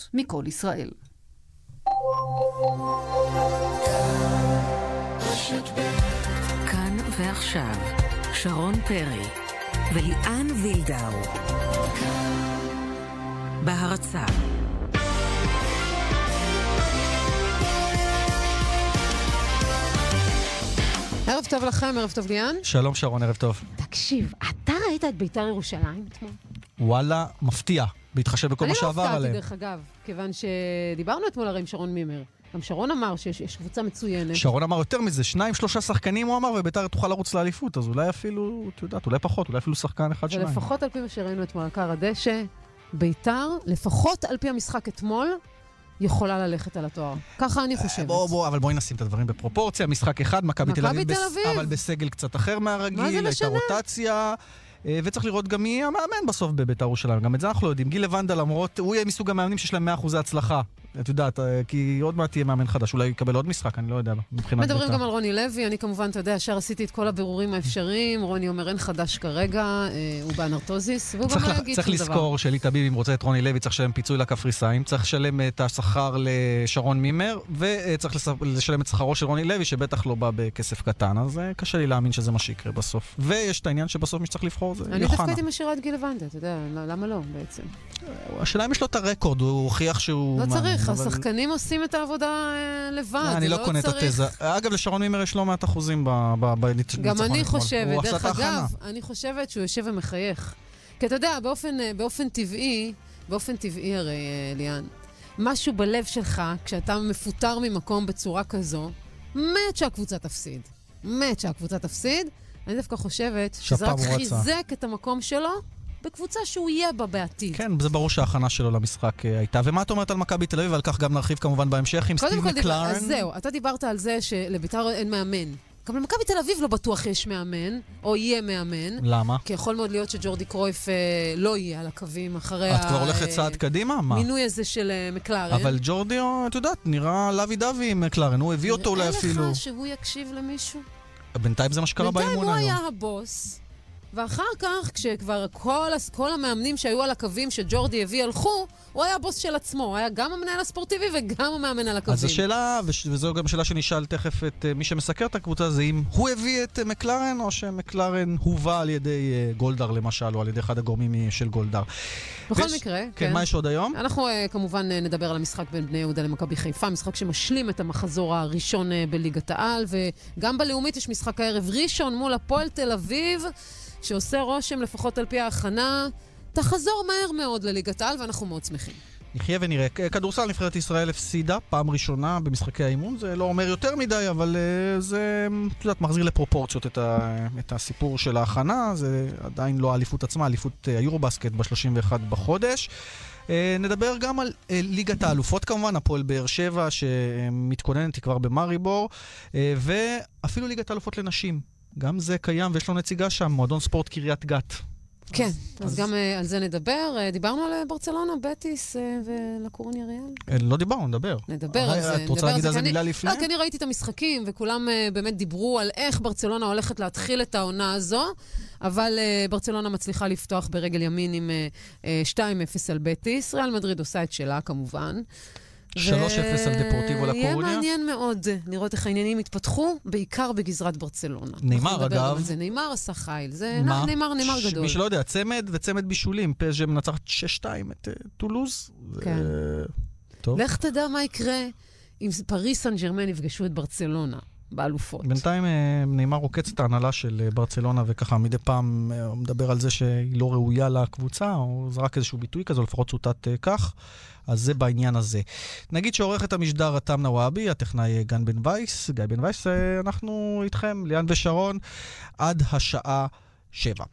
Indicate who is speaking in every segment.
Speaker 1: חדשות מכל ישראל.
Speaker 2: כאן ועכשיו, שרון פרי וליאן וילדאו. בהרצה
Speaker 3: ערב טוב לכם, ערב טוב ליאן.
Speaker 4: שלום שרון, ערב טוב.
Speaker 3: תקשיב, אתה ראית את ביתר ירושלים אתמול?
Speaker 4: וואלה, מפתיע, בהתחשב בכל מה שעבר
Speaker 3: אני לא
Speaker 4: עליהם.
Speaker 3: הופתעתי, דרך אגב, כיוון שדיברנו אתמול הרי עם שרון מימר. גם שרון אמר שיש יש קבוצה מצוינת.
Speaker 4: שרון אמר יותר מזה, שניים, שלושה שחקנים הוא אמר, וביתר תוכל לרוץ לאליפות, אז אולי אפילו, את יודעת, אולי פחות, אולי אפילו שחקן אחד, שניים.
Speaker 3: ולפחות על פי מה שראינו אתמול על קר הדשא, ביתר, לפחות על פי המשחק אתמול, יכולה ללכת על התואר. ככה אני חושבת.
Speaker 4: בוא, בוא, אבל בואי נשים את הדברים בפרופורציה. משחק אחד, מכבי תל אביב. אבל בסגל קצת אחר מהרגיל,
Speaker 3: מה זה
Speaker 4: הייתה? רוטציה. אה, וצריך לראות גם מי המאמן בסוף בביתר ירושלים, גם את זה אנחנו לא יודעים. גיל לבנדה, למרות, הוא יהיה מסוג המאמנים שיש להם 100% הצלחה. את יודעת, אה, כי עוד מעט יהיה מאמן חדש, אולי יקבל עוד משחק, אני לא יודע, מבחינת.
Speaker 3: מדברים גם על רוני לוי, אני כמובן, אתה יודע, ישר עשיתי את כל הבירורים האפשריים, רוני אומר אין חדש כרגע, אה, הוא באנרטוזיס, והוא גם
Speaker 4: צריך,
Speaker 3: לא יגיד
Speaker 4: צריך
Speaker 3: שום דבר.
Speaker 4: לזכור שאלי טביב, אם רוצה את רוני לוי, צריך לשלם פיצוי לקפריסאים, צריך לשלם את השכר לשרון מימר, וצריך לשלם את שכרו של רוני לוי, שבטח לא בא בכסף קטן, אז אה, קשה לי להאמין שזה מה שיקרה בסוף. ויש את העניין שבסוף מי שצריך לבחור זה
Speaker 3: אני דווקא
Speaker 4: יוחנה.
Speaker 3: הייתי משאירה את גיל לבנדה, אתה יודע, למה לא בעצם?
Speaker 4: השאלה אם יש לו את הרקורד, הוא הוכיח שהוא...
Speaker 3: לא
Speaker 4: מאמן,
Speaker 3: צריך,
Speaker 4: אבל-
Speaker 3: השחקנים עושים את העבודה אה, לבד,
Speaker 4: אני
Speaker 3: זה
Speaker 4: לא קונה את
Speaker 3: צריך-
Speaker 4: התזה. אגב, לשרון מימר יש לא מעט אחוזים בניצחון
Speaker 3: גם אני. חושבת, דרך
Speaker 4: את.
Speaker 3: אגב, אני חושבת שהוא יושב ומחייך. כי אתה יודע, באופן, אה, באופן טבעי, באופן טבעי הרי, אה, ליאן, משהו בלב שלך, כשאתה מפוטר ממקום בצורה כזו, מת שהקבוצה תפסיד. מת שהקבוצה תפסיד. אני דווקא חושבת שזה רק. חיזק את המקום שלו בקבוצה שהוא יהיה בה בעתיד.
Speaker 4: כן, זה ברור שההכנה שלו למשחק אה, הייתה. ומה את אומרת על מכבי תל אביב? על כך גם נרחיב כמובן בהמשך עם
Speaker 3: קודם
Speaker 4: סטיב
Speaker 3: כל, דיבר,
Speaker 4: מקלרן.
Speaker 3: אז זהו, אתה דיברת על זה שלביתר אין מאמן. גם למכבי תל אביב לא בטוח יש מאמן, או יהיה מאמן.
Speaker 4: למה?
Speaker 3: כי יכול מאוד להיות שג'ורדי קרויף אה, לא יהיה על הקווים אחרי
Speaker 4: את כבר הולכת צעד קדימה? מה?
Speaker 3: המינוי הזה של אה, מקלרן.
Speaker 4: אבל ג'ורדי, את יודעת, נראה לוי דווי עם מקלרן, הוא הביא אותו אולי אפילו.
Speaker 3: נראה לך שהוא יקשיב למישהו?
Speaker 4: בינתיים זה מה שקרה
Speaker 3: בינתיים
Speaker 4: באימון
Speaker 3: הוא
Speaker 4: היום.
Speaker 3: היה הבוס, ואחר כך, כשכבר כל, כל המאמנים שהיו על הקווים שג'ורדי הביא הלכו, הוא היה הבוס של עצמו. הוא היה גם המנהל הספורטיבי וגם המאמן על הקווים.
Speaker 4: אז השאלה, וזו גם שאלה שנשאל תכף את אה, מי שמסקר את הקבוצה, זה אם הוא הביא את אה, מקלרן, או שמקלרן הובא על ידי אה, גולדהר למשל, או על ידי אחד הגורמים של גולדהר.
Speaker 3: בכל
Speaker 4: ויש-
Speaker 3: מקרה,
Speaker 4: כן, מה יש עוד היום?
Speaker 3: אנחנו כמובן נדבר על המשחק בין בני יהודה למכבי חיפה, משחק שמשלים את המחזור הראשון בליגת העל, וגם בלאומית יש משחק הערב ראשון מול הפועל תל אביב, שעושה רושם, לפחות על פי ההכנה, תחזור מהר מאוד לליגת העל, ואנחנו מאוד שמחים.
Speaker 4: נחיה ונראה. כדורסל נבחרת ישראל הפסידה פעם ראשונה במשחקי האימון, זה לא אומר יותר מדי, אבל אה, זה, את יודעת, מחזיר לפרופורציות את, ה, את הסיפור של ההכנה, זה עדיין לא האליפות עצמה, האליפות אה, היורובסקט ב-31 בחודש. אה, נדבר גם על ליגת האלופות כמובן, הפועל באר שבע שמתכוננת, היא כבר במאריבור, ואפילו ליגת האלופות לנשים. גם זה קיים ויש לו נציגה שם, מועדון ספורט קריית גת.
Speaker 3: כן, אז,
Speaker 4: אז-
Speaker 3: אז גם uh, על זה נדבר. Uh, דיברנו על אה, ברצלונה, בטיס uh, ולקורני אריאל.
Speaker 4: אה, לא דיברנו, נדבר.
Speaker 3: נדבר על זה.
Speaker 4: את רוצה להגיד על זה מילה לפני?
Speaker 3: לא, כי אני ראיתי את המשחקים, וכולם uh, באמת דיברו על איך ברצלונה הולכת להתחיל את העונה הזו, אבל uh, ברצלונה מצליחה לפתוח ברגל ימין עם uh, uh, 2-0 על בטיס. ריאל מדריד עושה את שלה, כמובן.
Speaker 4: 3-0 על דפורטיבו
Speaker 3: יהיה
Speaker 4: לקורוניה.
Speaker 3: מעניין מאוד לראות איך העניינים יתפתחו, בעיקר בגזרת ברצלונה.
Speaker 4: נאמר, אגב.
Speaker 3: זה. נאמר עשה חיל. זה
Speaker 4: מה?
Speaker 3: נאמר, נאמר
Speaker 4: ש-
Speaker 3: גדול.
Speaker 4: מי שלא יודע, צמד וצמד בישולים. פז'ה מנצחת 6-2 את אה, טולוז. זה-
Speaker 3: כן.
Speaker 4: טוב.
Speaker 3: לך תדע מה יקרה אם פריס סן ג'רמן יפגשו את ברצלונה באלופות.
Speaker 4: בינתיים אה, נאמר עוקץ את ההנהלה של אה, ברצלונה, וככה מדי פעם אה, הוא מדבר על זה שהיא לא ראויה לקבוצה, או זרק איזשהו ביטוי כזה, לפחות צוטט אה, כך. אז זה בעניין הזה. נגיד שעורכת המשדר רתם נוואבי, הטכנאי אה, גן בן וייס, גיא בן וייס, אה, אנחנו איתכם, ליאן ושרון, עד השעה שבע.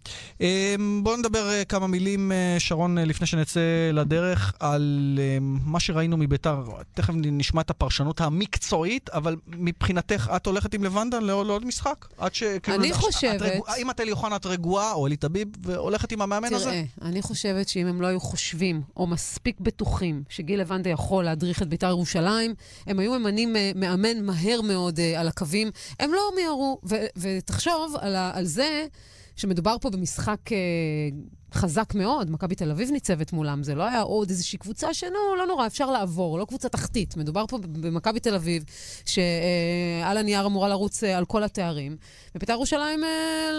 Speaker 4: אמ, בואו נדבר אה, כמה מילים, אה, שרון, אה, לפני שנצא לדרך, על אה, מה שראינו מביתר. תכף נשמע את הפרשנות המקצועית, אבל מבחינתך, את הולכת עם לבנדה לעוד משחק? עד ש... כאילו,
Speaker 3: אני חושבת-
Speaker 4: אם את אלי אוחנה את רגועה, או אלי טביב, והולכת עם המאמן הזה?
Speaker 3: תראה, אני חושבת שאם הם לא היו חושבים, או מספיק בטוחים, שגיל לבנדה יכול להדריך את בית"ר ירושלים, הם היו ממנים מאמן מהר מאוד על הקווים. הם לא מיהרו, ותחשוב על, על זה שמדובר פה במשחק אה, חזק מאוד, מכבי תל אביב ניצבת מולם, זה לא היה עוד איזושהי קבוצה שנו, לא נורא, אפשר לעבור, לא קבוצה תחתית. מדובר פה במכבי תל אביב, שעל הנייר אמורה לרוץ על כל התארים, ובית"ר ירושלים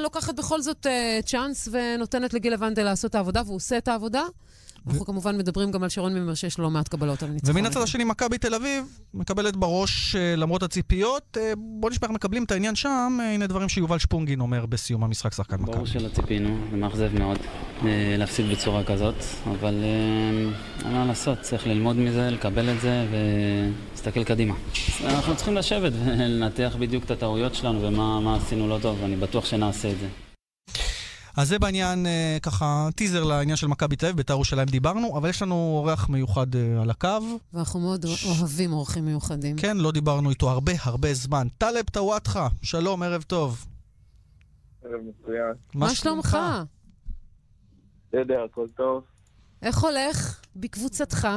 Speaker 3: לוקחת בכל זאת צ'אנס ונותנת לגיל לבנדה לעשות את העבודה, והוא עושה את העבודה. אנחנו כמובן מדברים גם על שרון מימר שיש לא מעט קבלות על ניצחון.
Speaker 4: ומן הצד השני, מכבי תל אביב מקבלת בראש אה, למרות הציפיות. אה, בוא נשמע איך מקבלים את העניין שם. אה, הנה דברים שיובל שפונגין אומר בסיום המשחק שחקן מכבי.
Speaker 1: ברור שלא ציפינו, זה מאכזב מאוד להפסיד בצורה כזאת, אבל אין מה לעשות, צריך ללמוד מזה, לקבל את זה ולהסתכל קדימה. אנחנו צריכים לשבת ולנתח בדיוק את הטעויות שלנו ומה עשינו לא טוב, ואני בטוח שנעשה את זה.
Speaker 4: אז זה בעניין, אה, ככה, טיזר לעניין של מכבי תל אביב, בית"ר ירושלים דיברנו, אבל יש לנו אורח מיוחד אה, על הקו.
Speaker 3: ואנחנו מאוד ש... אוהבים אורחים מיוחדים.
Speaker 4: כן, לא דיברנו איתו הרבה הרבה זמן. טלב טוואטחה, שלום, ערב טוב.
Speaker 5: ערב מצוין.
Speaker 3: מה שלומך?
Speaker 5: בסדר, הכל טוב.
Speaker 3: איך הולך בקבוצתך?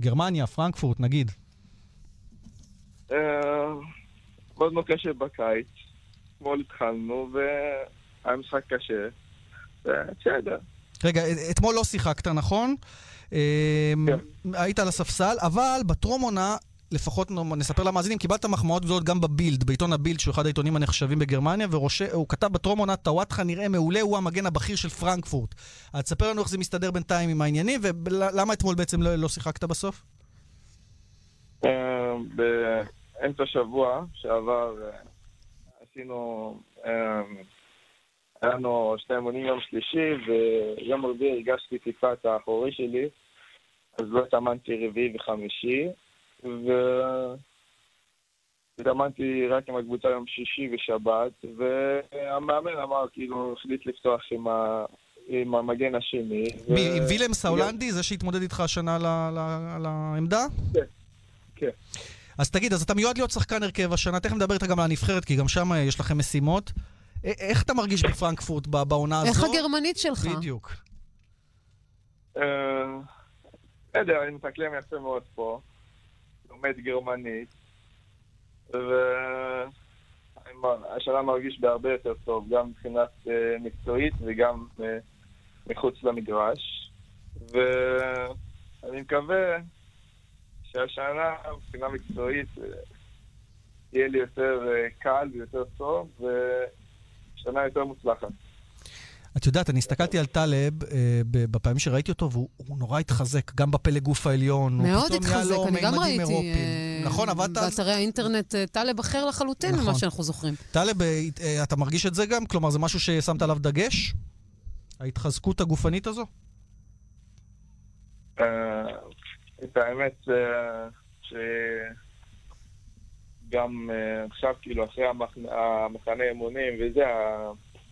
Speaker 4: גרמניה, פרנקפורט, נגיד.
Speaker 5: אה, מאוד מאוד קשה בקיץ. אתמול התחלנו, ו... היה משחק קשה, בסדר.
Speaker 4: רגע, אתמול לא שיחקת, נכון? אמ, כן. היית על הספסל, אבל בטרום עונה, לפחות נספר למאזינים, קיבלת מחמאות גדולות גם בבילד, בעיתון הבילד, שהוא אחד העיתונים הנחשבים בגרמניה, והוא כתב בטרום עונה, טוואטחה נראה מעולה, הוא המגן הבכיר של פרנקפורט. אז תספר לנו איך זה מסתדר בינתיים עם העניינים, ולמה אתמול בעצם לא, לא שיחקת בסוף?
Speaker 5: אמ, באמצע שבוע שעבר אה, עשינו אמ, היה לנו שתי אימונים יום שלישי, ויום רביעי הרגשתי טיפה את האחורי שלי, אז לא התאמנתי רביעי וחמישי, והתאמנתי רק עם הקבוצה יום שישי ושבת, והמאמן אמר, כאילו, החליט לפתוח עם, ה... עם המגן השני.
Speaker 4: ו... עם וילמס ההולנדי? זה שהתמודד איתך השנה על העמדה?
Speaker 5: כן, כן.
Speaker 4: אז תגיד, אז אתה מיועד להיות שחקן הרכב השנה, תכף נדבר איתך גם על הנבחרת, כי גם שם יש לכם משימות. איך אתה מרגיש בפרנקפורט בעונה הזאת?
Speaker 3: איך הגרמנית שלך?
Speaker 4: בדיוק.
Speaker 5: אה, בסדר, אני מתקלם יפה מאוד פה. לומד גרמנית. והשנה מרגיש בהרבה יותר טוב, גם מבחינת אה, מקצועית וגם אה, מחוץ למגרש. ואני מקווה שהשנה, מבחינה מקצועית, יהיה לי יותר קל ויותר טוב, שנה יותר מוצלחת.
Speaker 4: את יודעת, אני הסתכלתי על טלב אה, בפעמים שראיתי אותו, והוא נורא התחזק, גם בפלא גוף העליון.
Speaker 3: מאוד התחזק, אני גם ראיתי. אה,
Speaker 4: נכון, עבדת
Speaker 3: אז... באתרי האינטרנט אה, טלב אחר לחלוטין נכון. ממה שאנחנו זוכרים.
Speaker 4: טלב, אה, אה, אתה מרגיש את זה גם? כלומר, זה משהו ששמת עליו דגש? ההתחזקות הגופנית הזו?
Speaker 5: אה, את האמת, אה, ש... גם uh, עכשיו, כאילו, אחרי המחנה, אימונים וזה,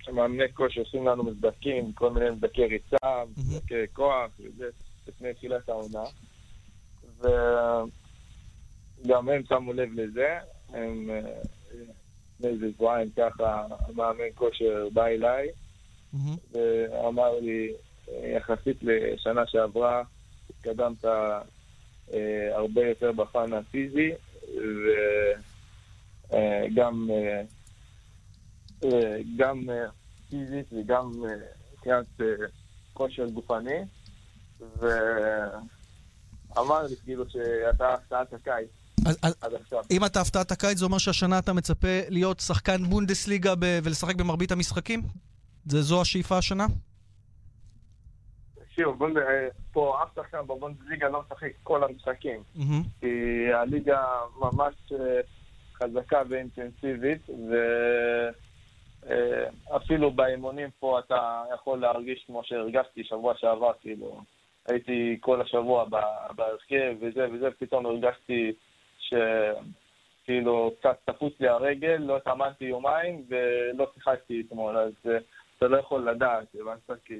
Speaker 5: המאמני כושר עושים לנו מבדקים, כל מיני מבדקי ריצה, מבדקי כוח וזה, לפני תחילת העונה. וגם הם שמו לב לזה, הם לפני איזה שבועיים ככה, המאמן כושר בא אליי, ואמר לי, יחסית לשנה שעברה, התקדמת אה, הרבה יותר בפן הפיזי, וגם אה, אה, גם פיזית וגם מבחינת כושר גופני, ואמר לי כאילו שאתה הפתעת הקיץ.
Speaker 4: אם אתה הפתעת הקיץ, זה אומר שהשנה אתה מצפה להיות שחקן בונדסליגה ולשחק במרבית המשחקים? זו השאיפה השנה?
Speaker 5: תקשיב, אה, פה אף שחקן בבונדסליגה לא משחק כל המשחקים. כי הליגה ממש אה, חזקה ואינטנסיבית, ואפילו אה, באימונים פה אתה יכול להרגיש כמו שהרגשתי שבוע שעבר, כאילו, הייתי כל השבוע בהרכב וזה וזה, פתאום הרגשתי שכאילו קצת תפוס לי הרגל, לא התאמנתי יומיים ולא שיחקתי אתמול, אז אתה לא יכול לדעת, הבנת? כי...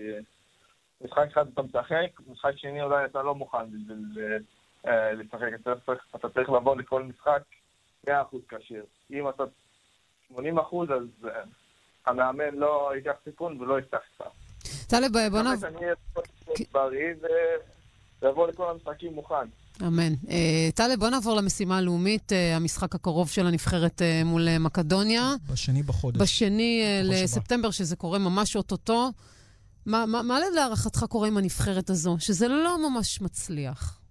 Speaker 5: משחק אחד אתה משחק, משחק שני אולי אתה לא מוכן בשביל אה, לשחק, אתה צריך לבוא לכל משחק 100% כשיר. אם אתה 80% אז אה, המאמן לא ייקח סיכון ולא יפתח לך.
Speaker 3: טלב, בוא נעבור.
Speaker 5: אני אהיה בריא ויבוא לכל המשחקים מוכן.
Speaker 3: אמן. Uh, טלב, בוא נעבור למשימה הלאומית, המשחק הקרוב של הנבחרת מול מקדוניה.
Speaker 4: בשני בחודש.
Speaker 3: בשני לספטמבר, שזה קורה ממש אוטוטו. מה, מה, מה להערכתך קורה עם הנבחרת הזו, שזה לא ממש מצליח?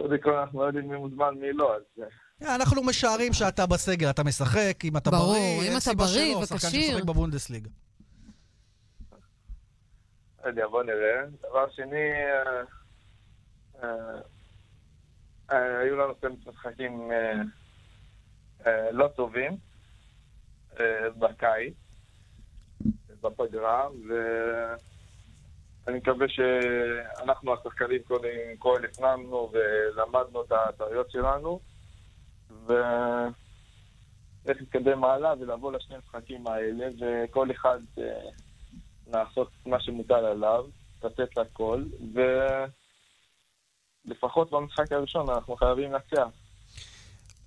Speaker 5: קודם כל אנחנו לא יודעים מי מוזמן מי לא, אז...
Speaker 4: אה, אנחנו משערים שאתה בסגל, אתה משחק, אם אתה
Speaker 3: ברור,
Speaker 4: בריא,
Speaker 3: אם
Speaker 4: אין
Speaker 3: אתה בריא
Speaker 4: שלא, שחקן
Speaker 3: וכשיר.
Speaker 4: שמשחק בבונדסליגה.
Speaker 5: לא יודע, בוא נראה. דבר שני, אה, אה, אה, היו לנו כמה משחקים אה, אה, לא טובים אה, בקיץ, בפגרה, ואני מקווה שאנחנו השחקנים קודם כל הפנמנו ולמדנו את הטעויות שלנו, ואיך להתקדם הלאה ולבוא לשני המשחקים האלה, וכל אחד אה, לעשות מה שמוטל עליו, לתת הכל, ולפחות במשחק הראשון אנחנו חייבים לנצח.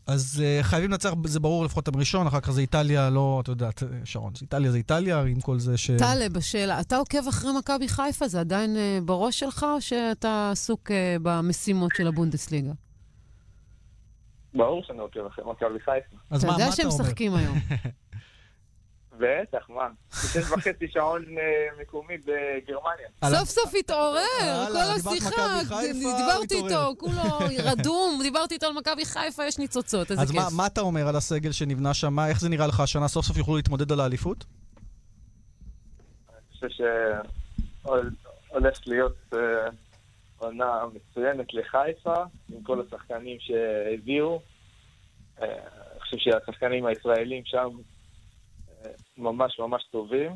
Speaker 4: אז uh, חייבים לנצח, זה ברור לפחות את הראשון, אחר כך זה איטליה, לא, אתה יודע, שרון, איטליה זה איטליה, עם כל זה ש...
Speaker 3: טלב, השאלה, אתה עוקב אחרי מכבי חיפה? זה עדיין אה, בראש שלך, או שאתה עסוק אה, במשימות של הבונדסליגה?
Speaker 5: ברור שאני עוקב אחרי מכבי חיפה.
Speaker 4: אז
Speaker 3: אתה
Speaker 4: מה,
Speaker 3: יודע
Speaker 4: מה
Speaker 3: שהם
Speaker 4: אתה אומר?
Speaker 3: משחקים היום.
Speaker 5: בטח, מה? בשש וחצי שעון אה, מקומי בגרמניה.
Speaker 3: סוף סוף התעורר, כל השיחה, דיברתי. איתו, כולו רדום, דיברתי איתו על מכבי חיפה, יש ניצוצות, איזה
Speaker 4: אז
Speaker 3: כיף.
Speaker 4: מה, מה אתה אומר על הסגל שנבנה שם? איך זה נראה לך השנה? סוף סוף יוכלו להתמודד על האליפות?
Speaker 5: אני חושב שהולכת להיות אה, עונה מצוינת לחיפה, עם כל השחקנים שהביאו. אה, אני חושב שהשחקנים הישראלים שם ממש ממש טובים,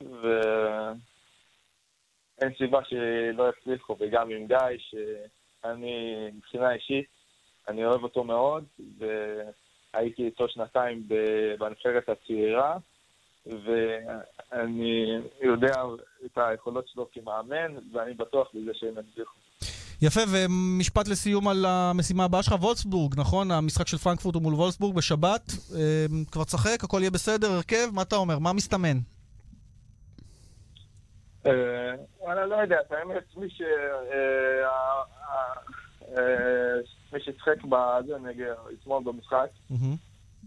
Speaker 5: ואין סיבה שלא יצליחו, וגם עם גיא, שאני מבחינה אישית, אני אוהב אותו מאוד, והייתי איתו שנתיים בנבחרת הצעירה. ואני יודע את היכולות שלו כמאמן, ואני בטוח בזה שהם יצליחו.
Speaker 4: יפה, ומשפט לסיום על המשימה הבאה שלך, וולסבורג, נכון? המשחק של פרנקפורט הוא מול וולסבורג בשבת. אה, כבר תשחק, הכל יהיה בסדר, הרכב, מה אתה אומר? מה מסתמן?
Speaker 5: אה, וואלה, לא יודע, האמת, מי ש... אה, אה, מי ששיחק בזה, נגיד, אתמול במשחק.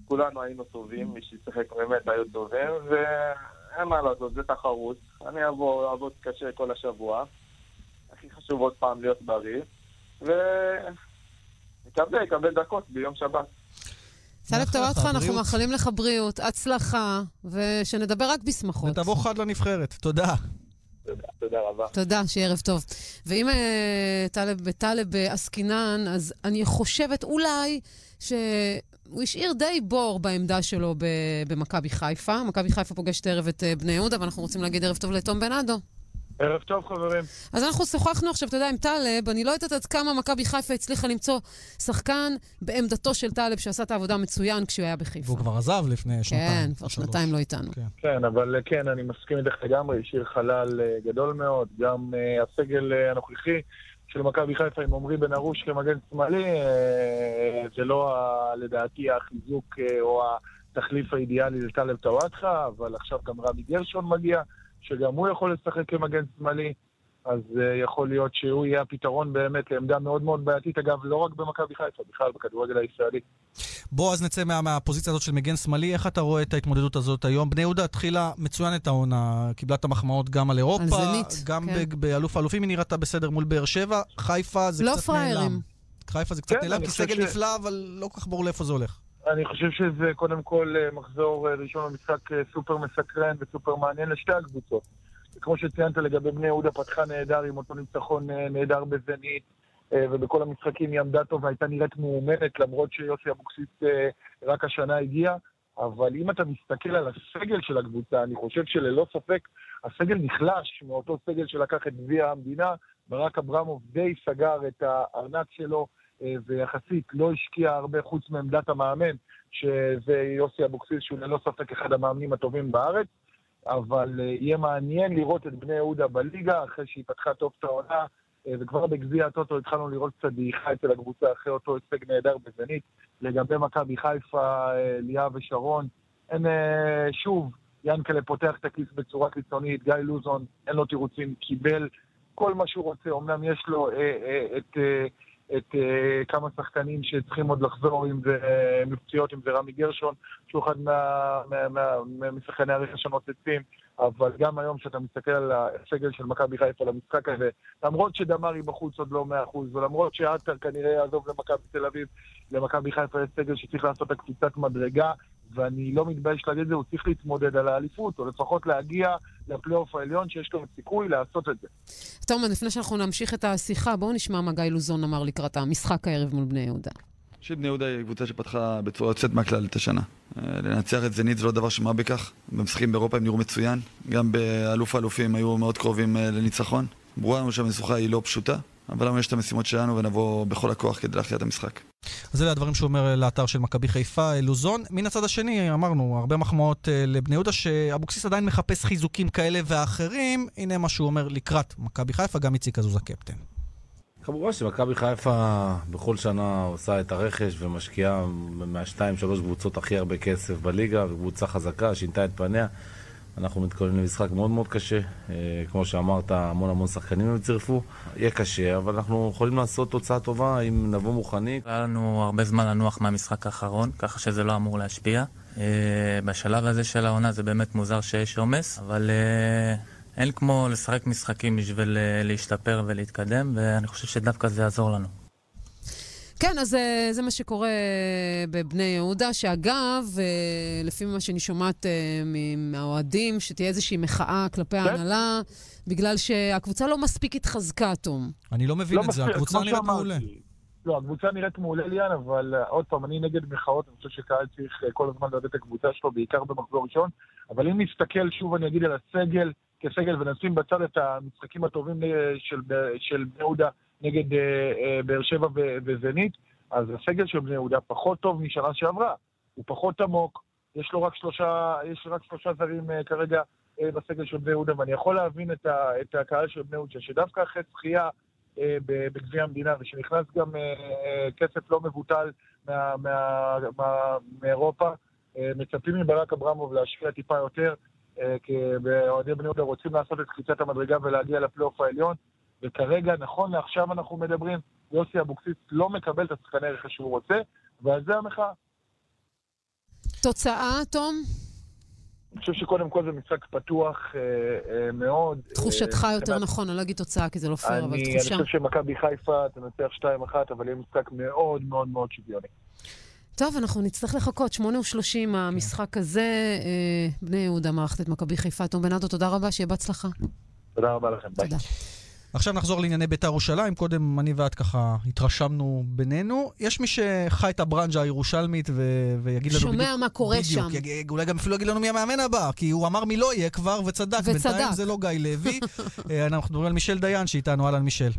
Speaker 5: כולנו היינו טובים, מי ששיחק באמת היו טובים, ואין מה לעשות, זה תחרות. אני אבוא לעבוד קשה כל השבוע. הכי חשוב עוד פעם להיות בריא, ונקווה, יקבל דקות ביום שבת.
Speaker 3: סלב, תראה אותך, אנחנו. מאחלים לך בריאות, הצלחה, ושנדבר רק בשמחות.
Speaker 4: ותבוא חד לנבחרת. תודה.
Speaker 5: תודה, תודה רבה.
Speaker 3: תודה, שיהיה ערב טוב. ואם אה, טלב בטלב עסקינן, אז אני חושבת אולי שהוא השאיר די בור בעמדה שלו ב- במכבי חיפה. מכבי חיפה פוגשת הערב את אה, בני יהודה, ואנחנו רוצים להגיד ערב טוב לתום בנאדו.
Speaker 6: ערב טוב, חברים.
Speaker 3: אז אנחנו שוחחנו עכשיו, אתה יודע, עם טלב, אני לא יודעת עד כמה מכבי חיפה הצליחה למצוא שחקן בעמדתו של טלב, שעשה את העבודה מצוין כשהוא היה בחיפה.
Speaker 4: והוא כבר עזב לפני שנתיים.
Speaker 3: כן, כבר. שנתיים לא איתנו.
Speaker 4: כן.
Speaker 6: כן, אבל אה, כן, אני מסכים איתך לגמרי, השאיר חלל אה, גדול מאוד. גם אה, הסגל אה, הנוכחי של מכבי חיפה עם עמרי בן ארוש כמגן שמאלי, אה, זה לא, ה- לדעתי, החיזוק אה, או התחליף האידיאלי לטלב טוואטחה, אבל עכשיו גם רמי גרשון מגיע, שגם הוא יכול לשחק כמגן שמאלי. אז uh, יכול להיות שהוא יהיה הפתרון באמת לעמדה מאוד מאוד בעייתית, אגב, לא רק במכבי חיפה, בכלל בכדורגל הישראלי.
Speaker 4: בוא אז נצא מה, מהפוזיציה הזאת של מגן שמאלי, איך אתה רואה את ההתמודדות הזאת היום? בני יהודה התחילה מצוין את העונה, קיבלה את המחמאות גם על אירופה,
Speaker 3: על זנית,
Speaker 4: גם
Speaker 3: כן.
Speaker 4: באלוף האלופים היא נראתה בסדר מול באר שבע, חיפה זה
Speaker 3: לא
Speaker 4: קצת
Speaker 3: פראיירים.
Speaker 4: נעלם. חיפה זה קצת
Speaker 6: כן,
Speaker 4: נעלם, כי סגל
Speaker 6: ש-
Speaker 4: נפלא, אבל לא כל כך ברור לאיפה זה הולך.
Speaker 6: אני חושב שזה קודם כל אה, מחזור אה, ראשון במשחק אה, סופר מסקרן וסופר מעניין לשתי הקבוצות. כמו שציינת לגבי בני יהודה, פתחה נהדר עם אותו ניצחון נהדר בזנית, ובכל המשחקים היא עמדה טוב והייתה נראית מאומנת, למרות שיוסי אבוקסיס רק השנה הגיע. אבל אם אתה מסתכל על הסגל של הקבוצה, אני חושב שללא ספק הסגל נחלש מאותו סגל שלקח את גביע המדינה. ברק אברמוב די סגר את הארנק שלו, ויחסית לא השקיע הרבה חוץ מעמדת המאמן, שזה יוסי אבוקסיס, שהוא ללא ספק אחד המאמנים הטובים בארץ. אבל אה, יהיה מעניין לראות את בני יהודה בליגה, אחרי שהיא פתחה טוב את העונה, אה, וכבר בגביע הטוטו התחלנו לראות קצת דעיכה אצל הקבוצה אחרי אותו הישג נהדר בזנית. לגבי מכבי חיפה, אה, ליאב ושרון, אין, אה, שוב, ינקלה פותח את הכיס בצורה קיצונית, גיא לוזון, אין לו תירוצים, קיבל כל מה שהוא רוצה, אמנם יש לו אה, אה, את... אה, את uh, כמה שחקנים שצריכים עוד לחזור, אם זה uh, מפציעות, אם זה רמי גרשון, שהוא אחד משחקני הרכש הנוצצים, אבל גם היום כשאתה מסתכל על הסגל של מכבי חיפה למשחק הזה, למרות שדמרי בחוץ עוד לא מאה אחוז, ולמרות שעטר כנראה יעזוב למכבי תל אביב, למכבי חיפה יש סגל שצריך לעשות את הקפיצת מדרגה, ואני לא מתבייש להגיד את זה, הוא צריך להתמודד על האליפות, או לפחות להגיע לפלייאוף העליון שיש לו סיכוי לעשות את זה.
Speaker 3: תומן, לפני שאנחנו נמשיך את השיחה, בואו נשמע מה גיא לוזון אמר לקראת המשחק הערב מול בני יהודה.
Speaker 7: ראשית, בני יהודה היא קבוצה שפתחה בצורה יוצאת מהכלל את השנה. אה, לנצח את זנית זה לא דבר שמה בכך. במשחקים באירופה הם נראו מצוין. גם באלוף האלופים היו מאוד קרובים אה, לניצחון. ברור לנו שהמשוכה היא לא פשוטה, אבל לנו יש את המשימות שלנו ונבוא בכל הכוח כדי להכריע את המשחק.
Speaker 4: אז אלה הדברים שהוא אומר לאתר של מכבי חיפה, לוזון. מן הצד השני, אמרנו, הרבה מחמאות אה, לבני יהודה, שאבוקסיס עדיין מחפש חיזוקים כאלה ואחרים. הנה מה שהוא אומר לקראת מכבי חיפה, גם איציק עזוז הקפטן.
Speaker 8: כמובן שמכבי חיפה בכל שנה עושה את הרכש ומשקיעה מהשתיים, שלוש קבוצות הכי הרבה כסף בליגה, וקבוצה חזקה, שינתה את פניה. אנחנו מתכוננים למשחק מאוד מאוד קשה. אה, כמו שאמרת, המון המון שחקנים הם צירפו. יהיה קשה, אבל אנחנו יכולים לעשות תוצאה טובה אם נבוא מוכנים.
Speaker 9: היה לנו הרבה זמן לנוח מהמשחק האחרון, ככה שזה לא אמור להשפיע. אה, בשלב הזה של העונה זה באמת מוזר שיש עומס, אבל אה, אין כמו לשחק משחקים בשביל להשתפר ולהתקדם, ואני חושב שדווקא זה יעזור לנו.
Speaker 3: כן, אז אה, זה מה שקורה בבני יהודה, שאגב, אה, לפי מה שאני שומעת אה, מהאוהדים, שתהיה איזושהי מחאה כלפי כן. ההנהלה, בגלל שהקבוצה לא מספיק התחזקה, תום.
Speaker 4: אני לא מבין לא את זה, הקבוצה נראית מעולה.
Speaker 6: לא, הקבוצה נראית מעולה ליאן, אבל עוד פעם, אני נגד מחאות, אני חושב שקהל צריך כל הזמן לדעת את הקבוצה שלו, בעיקר במחזור ראשון, אבל אם נסתכל, שוב אני אגיד על הסגל, כסגל, ונשים בצד את המשחקים הטובים של, של בני יהודה, נגד אה, אה, באר שבע וזנית, אז הסגל של בני יהודה פחות טוב משנה שעברה. הוא פחות עמוק, יש לו רק שלושה, יש רק שלושה זרים אה, כרגע אה, בסגל של בני יהודה, ואני יכול להבין את, ה, את הקהל של בני יהודה, שדווקא אחרי זכייה אה, בגביע המדינה, ושנכנס גם אה, אה, כסף לא מבוטל מה, מה, מה, מאירופה, אה, מצפים מברק אברמוב להשקיע טיפה יותר, אה, כי אוהדי בני יהודה רוצים לעשות את קפיצת המדרגה ולהגיע לפלייאוף העליון. וכרגע, נכון לעכשיו אנחנו מדברים, יוסי אבוקסיס לא מקבל את השחקני רכש שהוא רוצה, ועל זה המחאה.
Speaker 3: תוצאה, תום?
Speaker 6: אני חושב שקודם כל זה משחק פתוח אה, אה, מאוד.
Speaker 3: תחושתך אה, יותר נכון, אני לא אגיד תוצאה כי זה לא פייר, אבל תחושה.
Speaker 6: אני חושב שמכבי חיפה תנצח 2-1, אבל יהיה משחק מאוד מאוד מאוד שוויוני.
Speaker 3: טוב, אנחנו נצטרך לחכות, 8 ו-30 המשחק הזה. אה, בני יהודה מערכת את מכבי חיפה. תום בנאדו, תודה רבה, שיהיה בהצלחה.
Speaker 6: תודה רבה לכם, ביי. תודה.
Speaker 4: עכשיו נחזור לענייני בית"ר ירושלים. קודם אני ואת ככה התרשמנו בינינו. יש מי שחי את הברנז'ה הירושלמית ו... ויגיד לנו
Speaker 3: שומע
Speaker 4: בדיוק...
Speaker 3: שומע מה קורה
Speaker 4: בדיוק,
Speaker 3: שם.
Speaker 4: יג... אולי גם אפילו יגיד לנו מי המאמן הבא, כי הוא אמר מי לא יהיה כבר, וצדק. וצדק. בינתיים זה לא גיא לוי. אה, אנחנו מדברים על מישל דיין שאיתנו. אהלן מישל.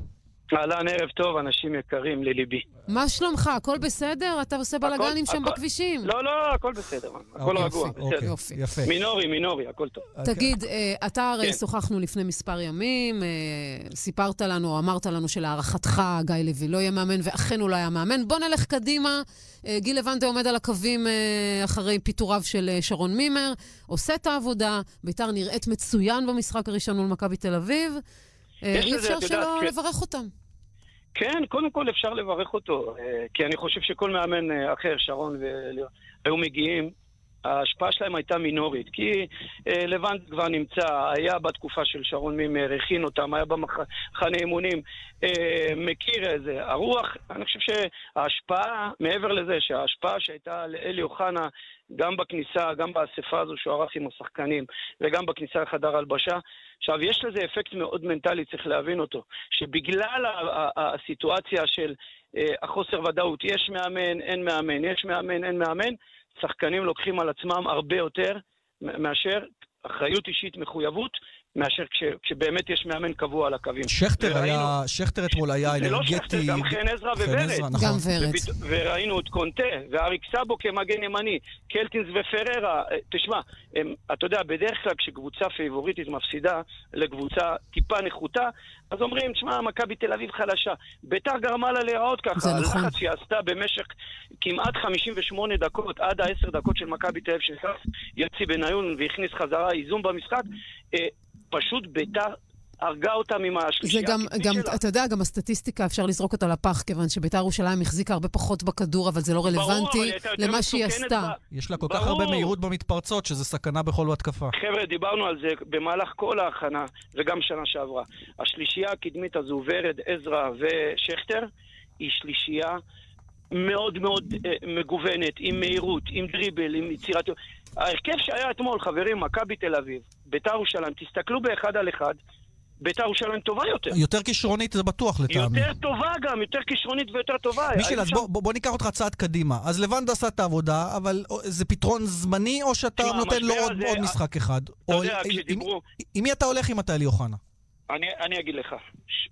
Speaker 10: אהלן, ערב טוב, אנשים יקרים לליבי.
Speaker 3: מה שלומך? הכל בסדר? אתה עושה בלאגנים שם הכל, בכבישים?
Speaker 10: לא, לא, הכל בסדר. הכל אוקיי, רגוע,
Speaker 3: בסדר. אוקיי, יופי.
Speaker 10: יפה. מינורי, מינורי, הכל טוב.
Speaker 3: תגיד, אה, אתה הרי כן. שוחחנו לפני מספר ימים, אה, סיפרת לנו, או אמרת לנו שלהערכתך גיא לוי לא יהיה מאמן, ואכן הוא לא היה מאמן. בוא נלך קדימה. אה, גיל לבנדה עומד על הקווים אחרי פיטוריו של שרון מימר, עושה את העבודה, ביתר נראית מצוין במשחק הראשון מול מכבי תל אביב. אי אפשר שלא לברך אותם.
Speaker 10: כן, קודם כל אפשר לברך אותו, אה, כי אני חושב שכל מאמן אה, אחר, שרון, היו מגיעים, ההשפעה שלהם הייתה מינורית, כי אה, לבנט כבר נמצא, היה בתקופה של שרון מימר, הכין אותם, היה במחנה אימונים, מכיר איזה, הרוח, אני חושב שההשפעה, מעבר לזה, שההשפעה שהייתה לאלי אוחנה גם בכניסה, גם באספה הזו שהוא ערך עם השחקנים, וגם בכניסה לחדר הלבשה, עכשיו, יש לזה אפקט מאוד מנטלי, צריך להבין אותו, שבגלל הסיטואציה של אה, החוסר ודאות, יש מאמן, אין מאמן, יש מאמן, אין מאמן, שחקנים לוקחים על עצמם הרבה יותר מאשר אחריות אישית, מחויבות, מאשר כש, כשבאמת יש מאמן קבוע על הקווים.
Speaker 4: שכטר וראינו, היה, שכטר אתמול היה אנרגטי. זה לא שכטר,
Speaker 10: גם חן עזרא וורד.
Speaker 3: נכון. גם ורד.
Speaker 10: וראינו את קונטה, ואריק סאבו כמגן ימני, קלטינס ופררה. אה, תשמע, הם, אתה יודע, בדרך כלל כשקבוצה פייבוריטית מפסידה לקבוצה טיפה נחותה, אז אומרים, תשמע, מכבי תל אביב חלשה. ביתר גרמה לה להיראות ככה. זה נכון. הלחץ שהיא עשתה במשך כמעט 58 דקות, עד ה-10 דקות של מכבי תל אביב, שנכנס יוצי בניון והכניס חזרה איזון במשחק, אה, פשוט ביתר הרגה אותם עם
Speaker 3: זה
Speaker 10: השלישייה
Speaker 3: גם,
Speaker 10: הקדמית
Speaker 3: גם,
Speaker 10: שלה.
Speaker 3: אתה יודע, גם הסטטיסטיקה אפשר לזרוק אותה לפח, כיוון שביתר ירושלים החזיקה הרבה פחות בכדור, אבל זה לא
Speaker 10: ברור,
Speaker 3: רלוונטי
Speaker 10: יותר
Speaker 3: למה שהיא עשתה.
Speaker 10: ב-
Speaker 4: יש לה כל כך
Speaker 10: ברור.
Speaker 4: הרבה מהירות במתפרצות, שזה סכנה בכל התקפה.
Speaker 10: חבר'ה, דיברנו על זה במהלך כל ההכנה, וגם שנה שעברה. השלישייה הקדמית הזו, ורד, עזרא ושכטר, היא שלישייה מאוד מאוד אה, מגוונת, עם מהירות, עם דריבל, עם יצירתיות. ההרכב שהיה אתמול, חברים, מכבי תל אביב, ביתר ירושלים, תסתכלו באחד על אחד, ביתר ירושלים טובה יותר.
Speaker 4: יותר כישרונית זה בטוח לטעמי.
Speaker 10: יותר טובה גם, יותר כישרונית ויותר טובה.
Speaker 4: מישל, אז בוא, בוא, בוא ניקח אותך צעד קדימה. אז לבנד עשה את העבודה, אבל זה פתרון זמני, או שאתה נותן לו עוד,
Speaker 10: הזה-
Speaker 4: עוד משחק אחד?
Speaker 10: אתה יודע, כשדיברו...
Speaker 4: עם מי אתה הולך אם אתה אלי אוחנה?
Speaker 10: אני, אני אגיד לך,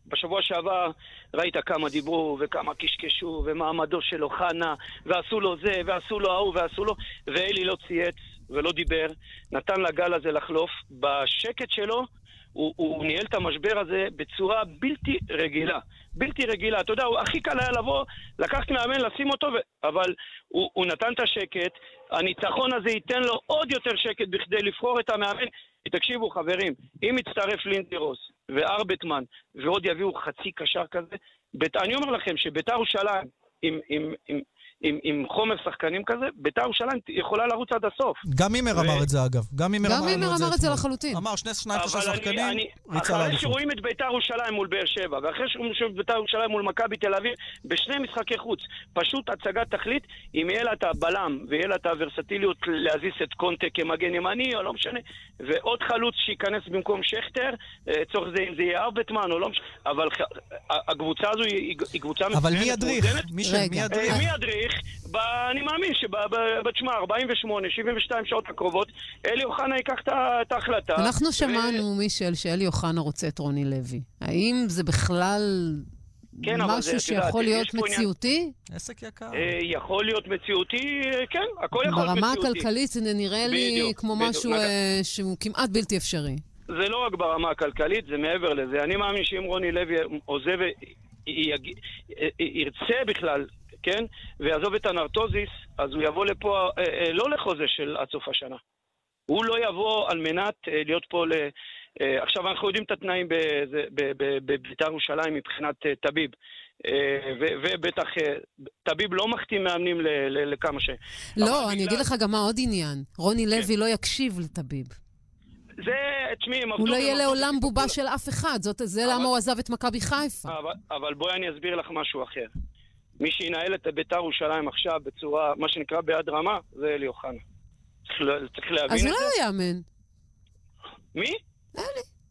Speaker 10: בשבוע שעבר ראית כמה דיברו וכמה קשקשו ומעמדו של אוחנה ועשו לו זה ועשו לו ההוא ועשו לו ואלי לא צייץ ולא דיבר, נתן לגל הזה לחלוף. בשקט שלו הוא, הוא ניהל את המשבר הזה בצורה בלתי רגילה. בלתי רגילה. אתה יודע, הוא הכי קל היה לבוא, לקחת מאמן, לשים אותו, ו... אבל הוא, הוא נתן את השקט. הניצחון הזה ייתן לו עוד יותר שקט בכדי לבחור את המאמן. תקשיבו, חברים, אם יצטרף לינדרוס וארבטמן ועוד יביאו חצי קשר כזה, בית... אני אומר לכם שביתר ירושלים עם, עם, עם, חומר שחקנים כזה, ביתר ירושלים יכולה לרוץ עד הסוף.
Speaker 4: גם מימר
Speaker 10: ו-
Speaker 4: אמר את זה אגב. גם מימר אמר את זה
Speaker 3: אמר את זה. לחלוטין.
Speaker 4: אמר שני שניים שלושה שחקנים,
Speaker 10: אני-
Speaker 4: ריצה
Speaker 10: אחרי
Speaker 4: לאליפות.
Speaker 10: שרואים את ביתר ירושלים מול באר שבע, ואחרי שרואים את ביתר ירושלים מול מכבי תל אביב, בשני משחקי חוץ, פשוט הצגת תכלית, אם יהיה לה את הבלם ויהיה לה את הוורסטיליות להזיז את קונטה כמגן ימני, או לא משנה, ועוד חלוץ שייכנס במקום שכטר, אה, צורך זה אם זה יהיה ארבטמן או לא משנה, אבל הקבוצה הזו היא היא קבוצה מצוינת,
Speaker 4: אבל מי ידריך?
Speaker 3: רגע.
Speaker 4: מי
Speaker 10: אה,
Speaker 4: ידריך?
Speaker 10: ידריך? ב- אני מאמין שבתשמע, 48, 72 שעות הקרובות, אלי אוחנה ייקח את ההחלטה.
Speaker 3: אנחנו
Speaker 10: ו-
Speaker 3: שמענו, מישל, שאלי אוחנה רוצה את רוני לוי. האם זה בכלל
Speaker 10: כן, אבל זה,
Speaker 3: משהו
Speaker 10: יודעת,
Speaker 3: שיכול
Speaker 10: יש
Speaker 3: להיות
Speaker 10: עניין-
Speaker 3: מציאותי?
Speaker 4: עסק יקר.
Speaker 10: אה, יכול להיות מציאותי, אה, כן, הכל יכול להיות
Speaker 3: ברמה
Speaker 10: מציאותי.
Speaker 3: הכלכלית זה נראה לי
Speaker 10: בדיוק,
Speaker 3: כמו
Speaker 10: בדיוק.
Speaker 3: משהו אה, שהוא כמעט בלתי אפשרי.
Speaker 10: זה לא רק ברמה הכלכלית, זה מעבר לזה. אני מאמין שאם רוני לוי עוזב, י- י- י- ירצה בכלל, כן, ויעזוב את הנרטוזיס, אז הוא יבוא לפה אה, אה, לא לחוזה של עד סוף השנה. הוא לא יבוא על מנת אה, להיות פה ל... אה, עכשיו, אנחנו יודעים את התנאים בבית"ר ירושלים מבחינת אה, טביב. אה, ובטח, אה, טביב לא מחתים מאמנים לכמה ש...
Speaker 3: לא, אני אגיד לך גם מה עוד עניין. רוני
Speaker 10: כן.
Speaker 3: לוי לא יקשיב לטביב.
Speaker 10: זה, תשמעי, הם עבדו...
Speaker 3: הוא לא יהיה לעולם בובה. של אף אחד. זה למה הוא עזב את מכבי חיפה.
Speaker 10: אבל בואי אני אסביר לך משהו אחר. מי שינהל את בית"ר ירושלים עכשיו בצורה, מה שנקרא ביד רמה, זה אלי אוחנה. צריך, לה- צריך להבין
Speaker 3: אז
Speaker 10: את
Speaker 3: אולי
Speaker 10: זה.
Speaker 3: הוא יאמן.
Speaker 10: מי?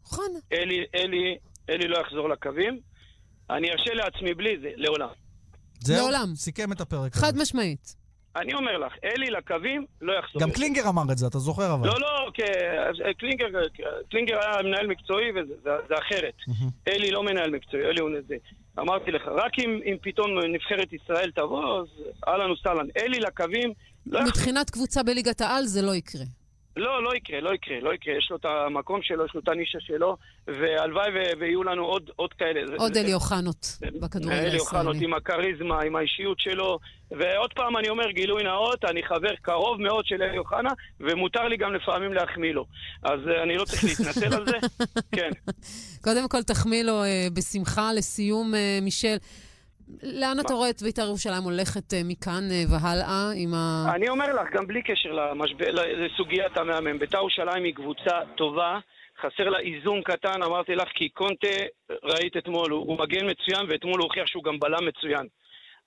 Speaker 3: אוחנה.
Speaker 10: אלי, אלי, אלי לא יחזור לקווים. אני ארשה לעצמי בלי זה, לעולם.
Speaker 4: זהו,
Speaker 3: לעולם.
Speaker 4: סיכם את הפרק הזה.
Speaker 3: חד משמעית.
Speaker 10: אני אומר לך, אלי לקווים לא יחזור.
Speaker 4: גם. קלינגר אמר את זה, אתה זוכר אבל.
Speaker 10: לא, לא, כי- קלינגר, קלינגר היה מנהל מקצועי וזה זה, זה אחרת. אלי לא מנהל מקצועי, אלי הוא זה. אמרתי לך, רק אם, אם פתאום נבחרת ישראל תבוא, אז אהלן וסהלן. אלי לקווים, לא.
Speaker 3: מבחינת קבוצה בליגת העל זה לא יקרה.
Speaker 10: לא, לא יקרה, לא יקרה, לא יקרה. יש לו את המקום שלו, יש לו את הנישה שלו, והלוואי ויהיו לנו עוד, עוד כאלה.
Speaker 3: עוד אלי אוחנות בכדורגל
Speaker 10: אלי אוחנות
Speaker 3: הישראלי.
Speaker 10: עם הכריזמה, עם האישיות שלו. ועוד פעם אני אומר, גילוי נאות, אני חבר קרוב מאוד של אלי אוחנה, ומותר לי גם לפעמים להחמיא לו. אז אה, אני לא צריך להתנצל על זה. כן.
Speaker 3: קודם כל, תחמיא לו אה, בשמחה לסיום, אה, מישל. לאן אתה רואה את בית"ר ירושלים הולכת אה, מכאן אה, והלאה עם ה...
Speaker 10: אני אומר לך, גם בלי קשר למשבר, לסוגיית המאמן, בית"ר ירושלים היא קבוצה טובה, חסר לה איזון קטן, אמרתי לך, כי קונטה, ראית אתמול, הוא, מגן מצוין, ואתמול הוא הוכיח שהוא גם בלם מצוין.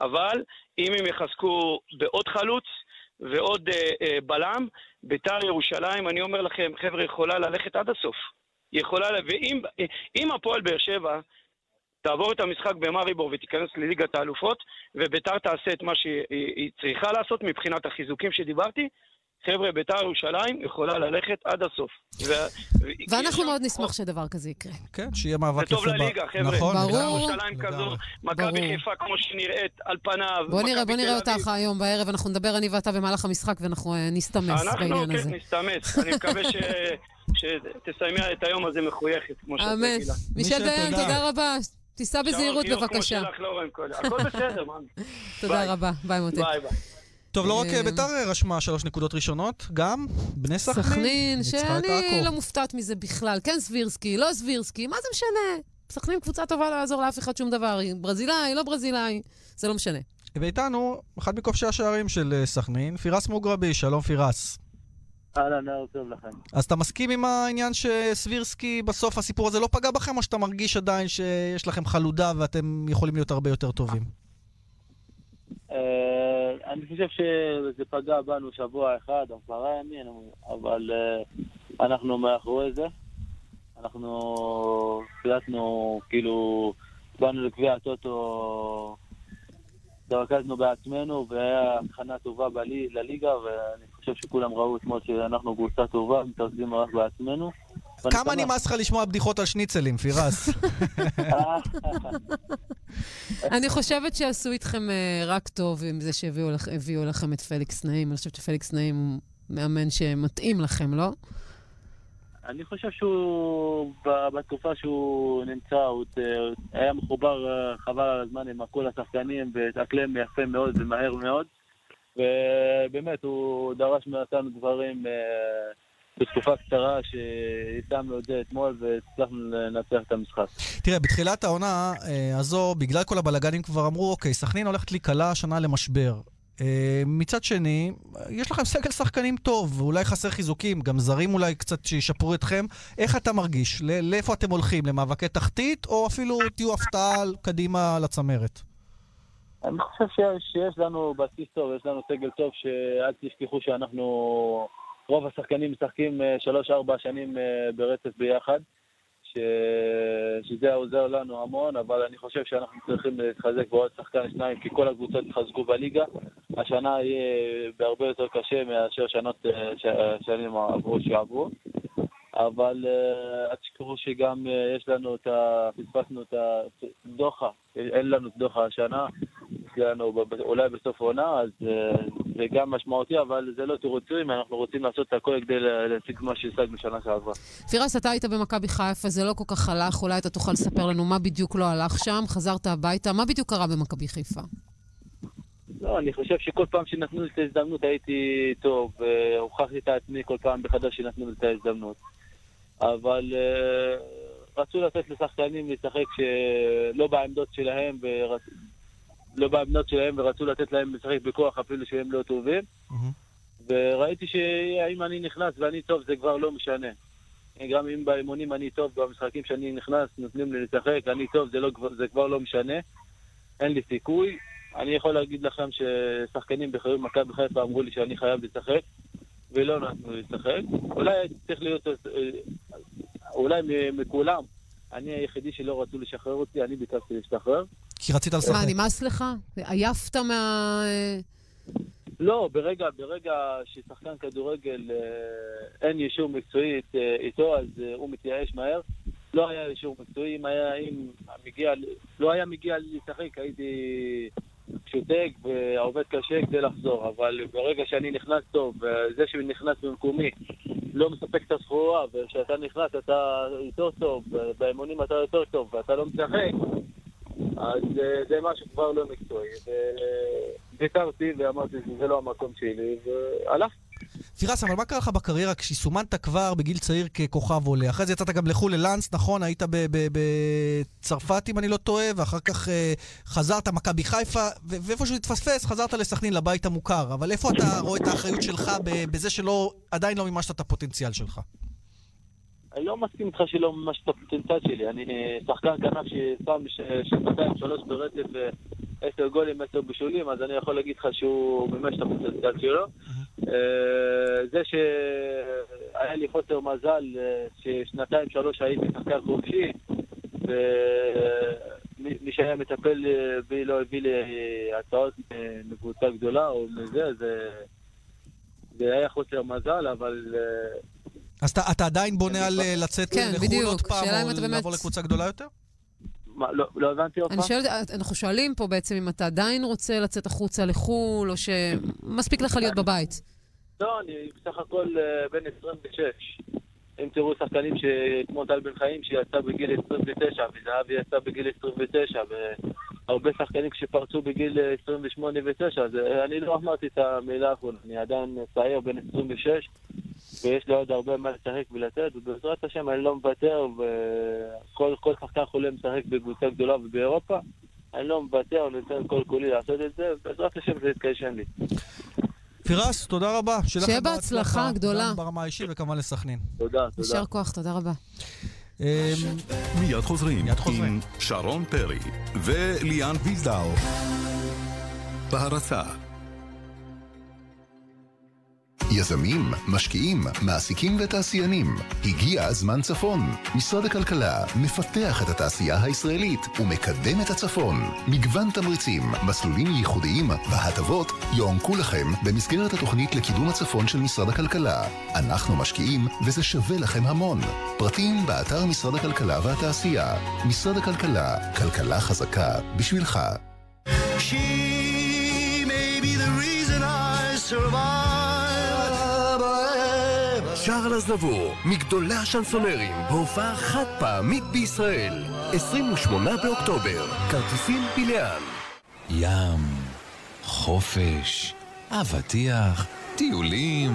Speaker 10: אבל אם הם יחזקו בעוד חלוץ ועוד אה, אה, בלם, בית"ר ירושלים, אני אומר לכם, חבר'ה, יכולה ללכת עד הסוף. יכולה, ל- ואם אם הפועל באר שבע תעבור את המשחק במאריבור ותיכנס לליגת האלופות, וביתר תעשה את מה שהיא היא צריכה לעשות מבחינת החיזוקים שדיברתי, חבר'ה, ביתר ירושלים יכולה ללכת עד הסוף. ו...
Speaker 3: ואנחנו מאוד נשמח שדבר כזה יקרה.
Speaker 4: כן, שיהיה מאבק
Speaker 10: זה
Speaker 4: יפה.
Speaker 10: טוב לליגה, חבר'ה.
Speaker 4: נכון,
Speaker 3: ברור.
Speaker 10: בית"ר
Speaker 4: לגמרי.
Speaker 10: ירושלים. כזו, מכבי. חיפה כמו שנראית על פניו.
Speaker 3: בוא נראה, בוא נראה. אותך היום בערב, אנחנו נדבר אני ואתה במהלך המשחק ואנחנו אה, נסתמס
Speaker 10: אנחנו,
Speaker 3: בעניין הזה.
Speaker 10: כן, נסתמס. אני מקווה ש... שתסיימי את היום הזה מחויכת, כמו שאת
Speaker 3: אמן.
Speaker 10: רגילה.
Speaker 3: מישל
Speaker 4: מישל,
Speaker 3: דיין.
Speaker 4: תודה
Speaker 3: רבה. תיסע בזהירות בבקשה.
Speaker 10: לא. הכל בסדר, מאמי.
Speaker 3: תודה. רבה. ביי
Speaker 10: ביי.
Speaker 4: טוב, לא רק
Speaker 3: אה,
Speaker 4: ביתר רשמה שלוש נקודות ראשונות, גם בני סכנין.
Speaker 3: סכנין, שאני. לא מופתעת מזה בכלל. כן סבירסקי, לא סבירסקי, מה זה משנה? סכנין קבוצה טובה, לא יעזור לאף אחד שום דבר. היא ברזילאי, לא ברזילאי, זה לא משנה.
Speaker 4: ואיתנו, אחד מכובשי השערים של אה, סכנין, פירס מוגרבי, שלום פירס.
Speaker 11: אהלן, ערב טוב לכם.
Speaker 4: אז אתה מסכים עם העניין שסבירסקי, בסוף הסיפור הזה לא פגע בכם, או שאתה מרגיש עדיין שיש לכם חלודה ואתם יכולים להיות הרבה יותר טובים?
Speaker 11: אה, אני חושב שזה פגע בנו שבוע אחד עשרה ימים, אבל אה, אנחנו מאחורי זה. אנחנו החלטנו, כאילו, באנו לקביע הטוטו, התרכזנו בעצמנו, והיה הכנה טובה בלי, לליגה, ואני חושב שכולם ראו אתמול שאנחנו קבוצה טובה, מתרכזים רק בעצמנו.
Speaker 4: כמה. נמאס לך לשמוע בדיחות על שניצלים, פירס?
Speaker 3: אני חושבת שעשו איתכם אה, רק טוב עם זה שהביאו לכ- הביאו לכם את פליקס נעים. אני חושבת שפליקס נעים הוא מאמן שמתאים לכם, לא?
Speaker 11: אני חושב שהוא, בתקופה שהוא נמצא, הוא היה מחובר אה, חבל על הזמן עם כל השחקנים והתאקלם יפה מאוד ומהר מאוד. ובאמת, הוא דרש מאיתנו דברים אה, בתקופה קצרה שהתאמנו את זה אתמול והצלחנו לנצח את המשחק.
Speaker 4: תראה, בתחילת העונה אה, הזו, בגלל כל הבלגנים כבר אמרו, אוקיי, סכנין הולכת להיקלע השנה למשבר. אה, מצד שני, יש לכם סגל שחקנים טוב, ואולי חסר חיזוקים, גם זרים אולי קצת שישפרו אתכם. איך אתה מרגיש? לאיפה אתם הולכים? למאבקי תחתית, או אפילו תהיו הפתעה קדימה לצמרת?
Speaker 11: אני חושב שיש, לנו בסיס טוב, יש לנו סגל טוב, שאל תשכחו שאנחנו, רוב השחקנים משחקים אה, שלוש-ארבע שנים אה, ברצף ביחד, ש... שזה עוזר לנו המון, אבל אני חושב שאנחנו צריכים להתחזק בעוד שחקן שניים, כי כל הקבוצות התחזקו בליגה. השנה יהיה בהרבה יותר קשה מאשר שנות, אה, שנים עברו שעברו. אבל אה, אל תשכחו שגם אה, יש לנו את ה... פספסנו את הדוחה, אין לנו את דוחה השנה, לנו ב- ב- אולי בסוף העונה, אז אה, זה גם משמעותי, אבל זה לא תירוצים, אנחנו רוצים לעשות את הכל כדי לה- להשיג מה שהשגנו שנה שעברה.
Speaker 3: פירס, אתה היית במכבי חיפה, זה לא כל כך הלך, אולי אתה תוכל לספר לנו מה בדיוק לא הלך שם, חזרת הביתה, מה בדיוק קרה במכבי חיפה?
Speaker 11: לא, אני חושב שכל פעם שנתנו לי את ההזדמנות הייתי טוב, והוכחתי את עצמי כל פעם מחדש שנתנו לי את ההזדמנות. אבל אה, רצו לתת לשחקנים לשחק שלא בעמדות שלהם. לא בעמדות שלהם, ורצו לתת להם לשחק בכוח אפילו שהם לא טובים. וראיתי שאם אני נכנס ואני טוב זה כבר לא משנה. גם אם באימונים אני טוב, במשחקים שאני נכנס נותנים לי לשחק, אני טוב, זה, לא, זה כבר לא משנה. אין לי סיכוי. אני יכול להגיד לכם ששחקנים בחירים מכבי חיפה אמרו לי שאני חייב לשחק, ולא נתנו לי לשחק. אולי צריך להיות, אה, אולי מכולם, אני היחידי שלא רצו לשחרר אותי, אני ביקשתי להשתחרר.
Speaker 4: כי רצית לשחק.
Speaker 3: מה, נמאס לך? עייפת מה...
Speaker 11: לא, ברגע, ברגע ששחקן כדורגל אה, אין אישור מקצועי אה, איתו, אז אה, הוא מתייאש מהר. לא היה אישור מקצועי, אם היה, אם מגיע, לא היה מגיע לשחק, הייתי שותק ועובד קשה כדי לחזור, אבל ברגע שאני נכנס טוב, וזה שנכנס במקומי לא מספק את הסחורה, וכשאתה נכנס אתה יותר טוב, באימונים אתה יותר טוב, ואתה לא משחק, אז אה, זה משהו כבר לא מקצועי. ויתרתי ואמרתי שזה לא המקום שלי, והלכתי.
Speaker 4: פירס, אבל מה קרה לך בקריירה כשסומנת כבר בגיל צעיר ככוכב עולה? אחרי זה יצאת גם לחו"ל ללאנס, נכון? היית בצרפת, אם אני לא טועה, ואחר כך אה, חזרת מכבי חיפה, ואיפה שהוא התפספס, חזרת לסכנין, לבית המוכר. אבל איפה אתה רואה את האחריות שלך בזה שלא, עדיין לא מימשת את הפוטנציאל שלך?
Speaker 11: לא מסכים איתך שלא ממש את הפוטנציאל שלי. אני אה, שחקן כנף ששם שנתיים, שלוש ברצף, אה, עשר גולים, עשר בישולים, אז אני יכול להגיד לך שהוא מימש את הפוטנציאל שלו. אה, זה שהיה לי חוסר מזל, ששנתיים, שלוש הייתי שחקן חופשי, ומי שהיה מטפל בי לא הביא לי הצעות מקבוצה גדולה או מזה, זה... זה היה חוסר מזל, אבל
Speaker 4: אז אתה, אתה עדיין בונה על אה, לצאת
Speaker 3: כן,
Speaker 4: לחו"ל
Speaker 3: בדיוק.
Speaker 4: עוד פעם, או
Speaker 3: אתה באמת-
Speaker 4: לעבור לקבוצה גדולה יותר?
Speaker 11: מה, לא, לא הבנתי עוד פעם.
Speaker 3: שואלת, אנחנו שואלים פה בעצם אם אתה עדיין רוצה לצאת החוצה לחו"ל, או שמספיק לך להיות בבית.
Speaker 11: לא, אני בסך הכל אה, בן 26. אם תראו שחקנים ש- כמו טל בן חיים שיצא בגיל 29, וזהבי יצא בגיל 29, הרבה שחקנים שפרצו בגיל 28 ו-9, אז אה, אני לא אמרתי את המילה האחרונה, אני עדיין צעיר, בן 26, ויש לי עוד הרבה מה לשחק ולתת, ובעזרת השם אני לא מוותר, וכל שחקן חולם לשחק בקבוצה גדולה ובאירופה, אני לא מוותר, אני נותן כל כולי לעשות את זה, ובעזרת השם זה יתקיישן לי.
Speaker 4: פירס, תודה רבה.
Speaker 3: שיהיה בהצלחה גדולה.
Speaker 4: גם ברמה האישית וכמובן לסכנין.
Speaker 11: תודה, תודה.
Speaker 3: יישר כוח, תודה רבה.
Speaker 4: אמ,
Speaker 12: מיד חוזרים
Speaker 4: מיד חוזרים.
Speaker 12: עם שרון פרי וליאן ויזדאו. בהרצה
Speaker 13: יזמים, משקיעים, מעסיקים ותעשיינים. הגיע זמן צפון. משרד הכלכלה מפתח את התעשייה הישראלית ומקדם את הצפון. מגוון תמריצים, מסלולים ייחודיים והטבות יוענקו לכם במסגרת התוכנית לקידום הצפון של משרד הכלכלה. אנחנו משקיעים וזה שווה לכם המון. פרטים באתר משרד הכלכלה והתעשייה. משרד הכלכלה, כלכלה חזקה בשבילך.
Speaker 14: שרל אזנבור, מגדולי השנסונרים, בהופעה חד פעמית בישראל. 28 באוקטובר, כרטיסים בליאן.
Speaker 15: ים, חופש, אבטיח, טיולים.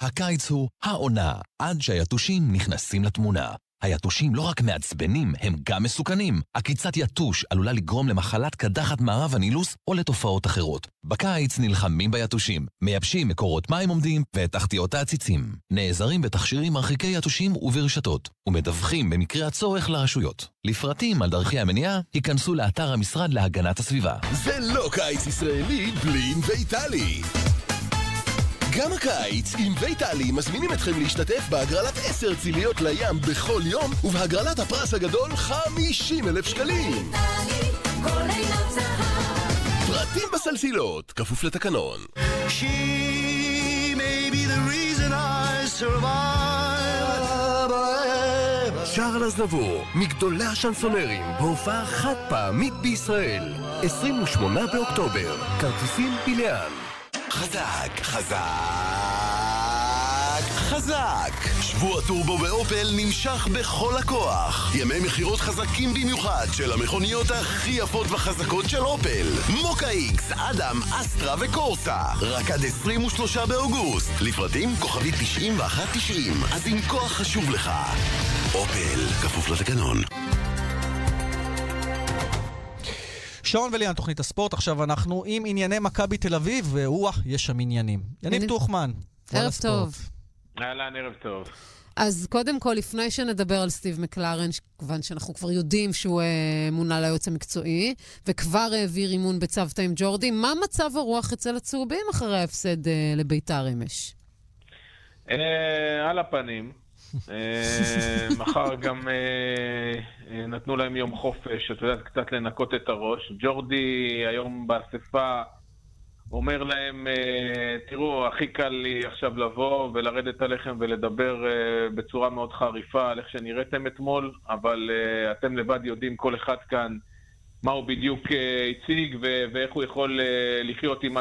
Speaker 15: הקיץ הוא העונה, עד שהיתושים נכנסים לתמונה. היתושים לא רק מעצבנים, הם גם מסוכנים. עקיצת יתוש עלולה לגרום למחלת קדחת מערב הנילוס או לתופעות אחרות. בקיץ נלחמים ביתושים, מייבשים מקורות מים עומדים ואת תחתיות העציצים. נעזרים בתכשירים מרחיקי יתושים וברשתות, ומדווחים במקרה הצורך לרשויות. לפרטים על דרכי המניעה, היכנסו לאתר המשרד להגנת הסביבה.
Speaker 14: זה לא קיץ ישראלי בלי ואיטלי. גם הקיץ, עם ויטלי מזמינים אתכם להשתתף בהגרלת 10 ציליות לים בכל יום, ובהגרלת הפרס הגדול 50 אלף שקלים. פרטים בסלסילות, כפוף לתקנון. שרל אזנבור, מגדולי השנסונרים, בהופעה חד פעמית בישראל. 28 באוקטובר, כרטיסים בליאן.
Speaker 16: חזק, חזק, חזק! שבוע טורבו באופל נמשך בכל הכוח. ימי מכירות חזקים במיוחד של המכוניות הכי יפות וחזקות של אופל. מוקה איקס, אדם, אסטרה וקורסה. רק עד 23 באוגוסט. לפרטים כוכבית 9190. אז אם כוח חשוב לך. אופל, כפוף לתקנון.
Speaker 4: שרון וליאן, תוכנית הספורט. עכשיו אנחנו עם ענייני מכבי תל אביב, ווואה, יש שם עניינים. יניב טוחמן.
Speaker 3: ערב. טוב.
Speaker 17: אהלן, ערב טוב.
Speaker 3: אז קודם כל, לפני שנדבר על סטיב מקלרן, כיוון שאנחנו כבר יודעים שהוא אה, מונה ליועץ המקצועי, וכבר העביר אימון בצוותא עם ג'ורדי, מה מצב הרוח אצל הצהובים אחרי ההפסד אה, לביתר אמש?
Speaker 17: אה, על הפנים. אה, מחר גם אה, אה, נתנו להם יום חופש, את יודעת, קצת לנקות את הראש. ג'ורדי היום באספה אומר להם, תראו, הכי קל לי עכשיו לבוא ולרדת עליכם ולדבר בצורה מאוד חריפה על איך שנראיתם אתמול, אבל אתם לבד יודעים, כל אחד כאן, מה הוא בדיוק הציג ואיך הוא יכול לחיות עם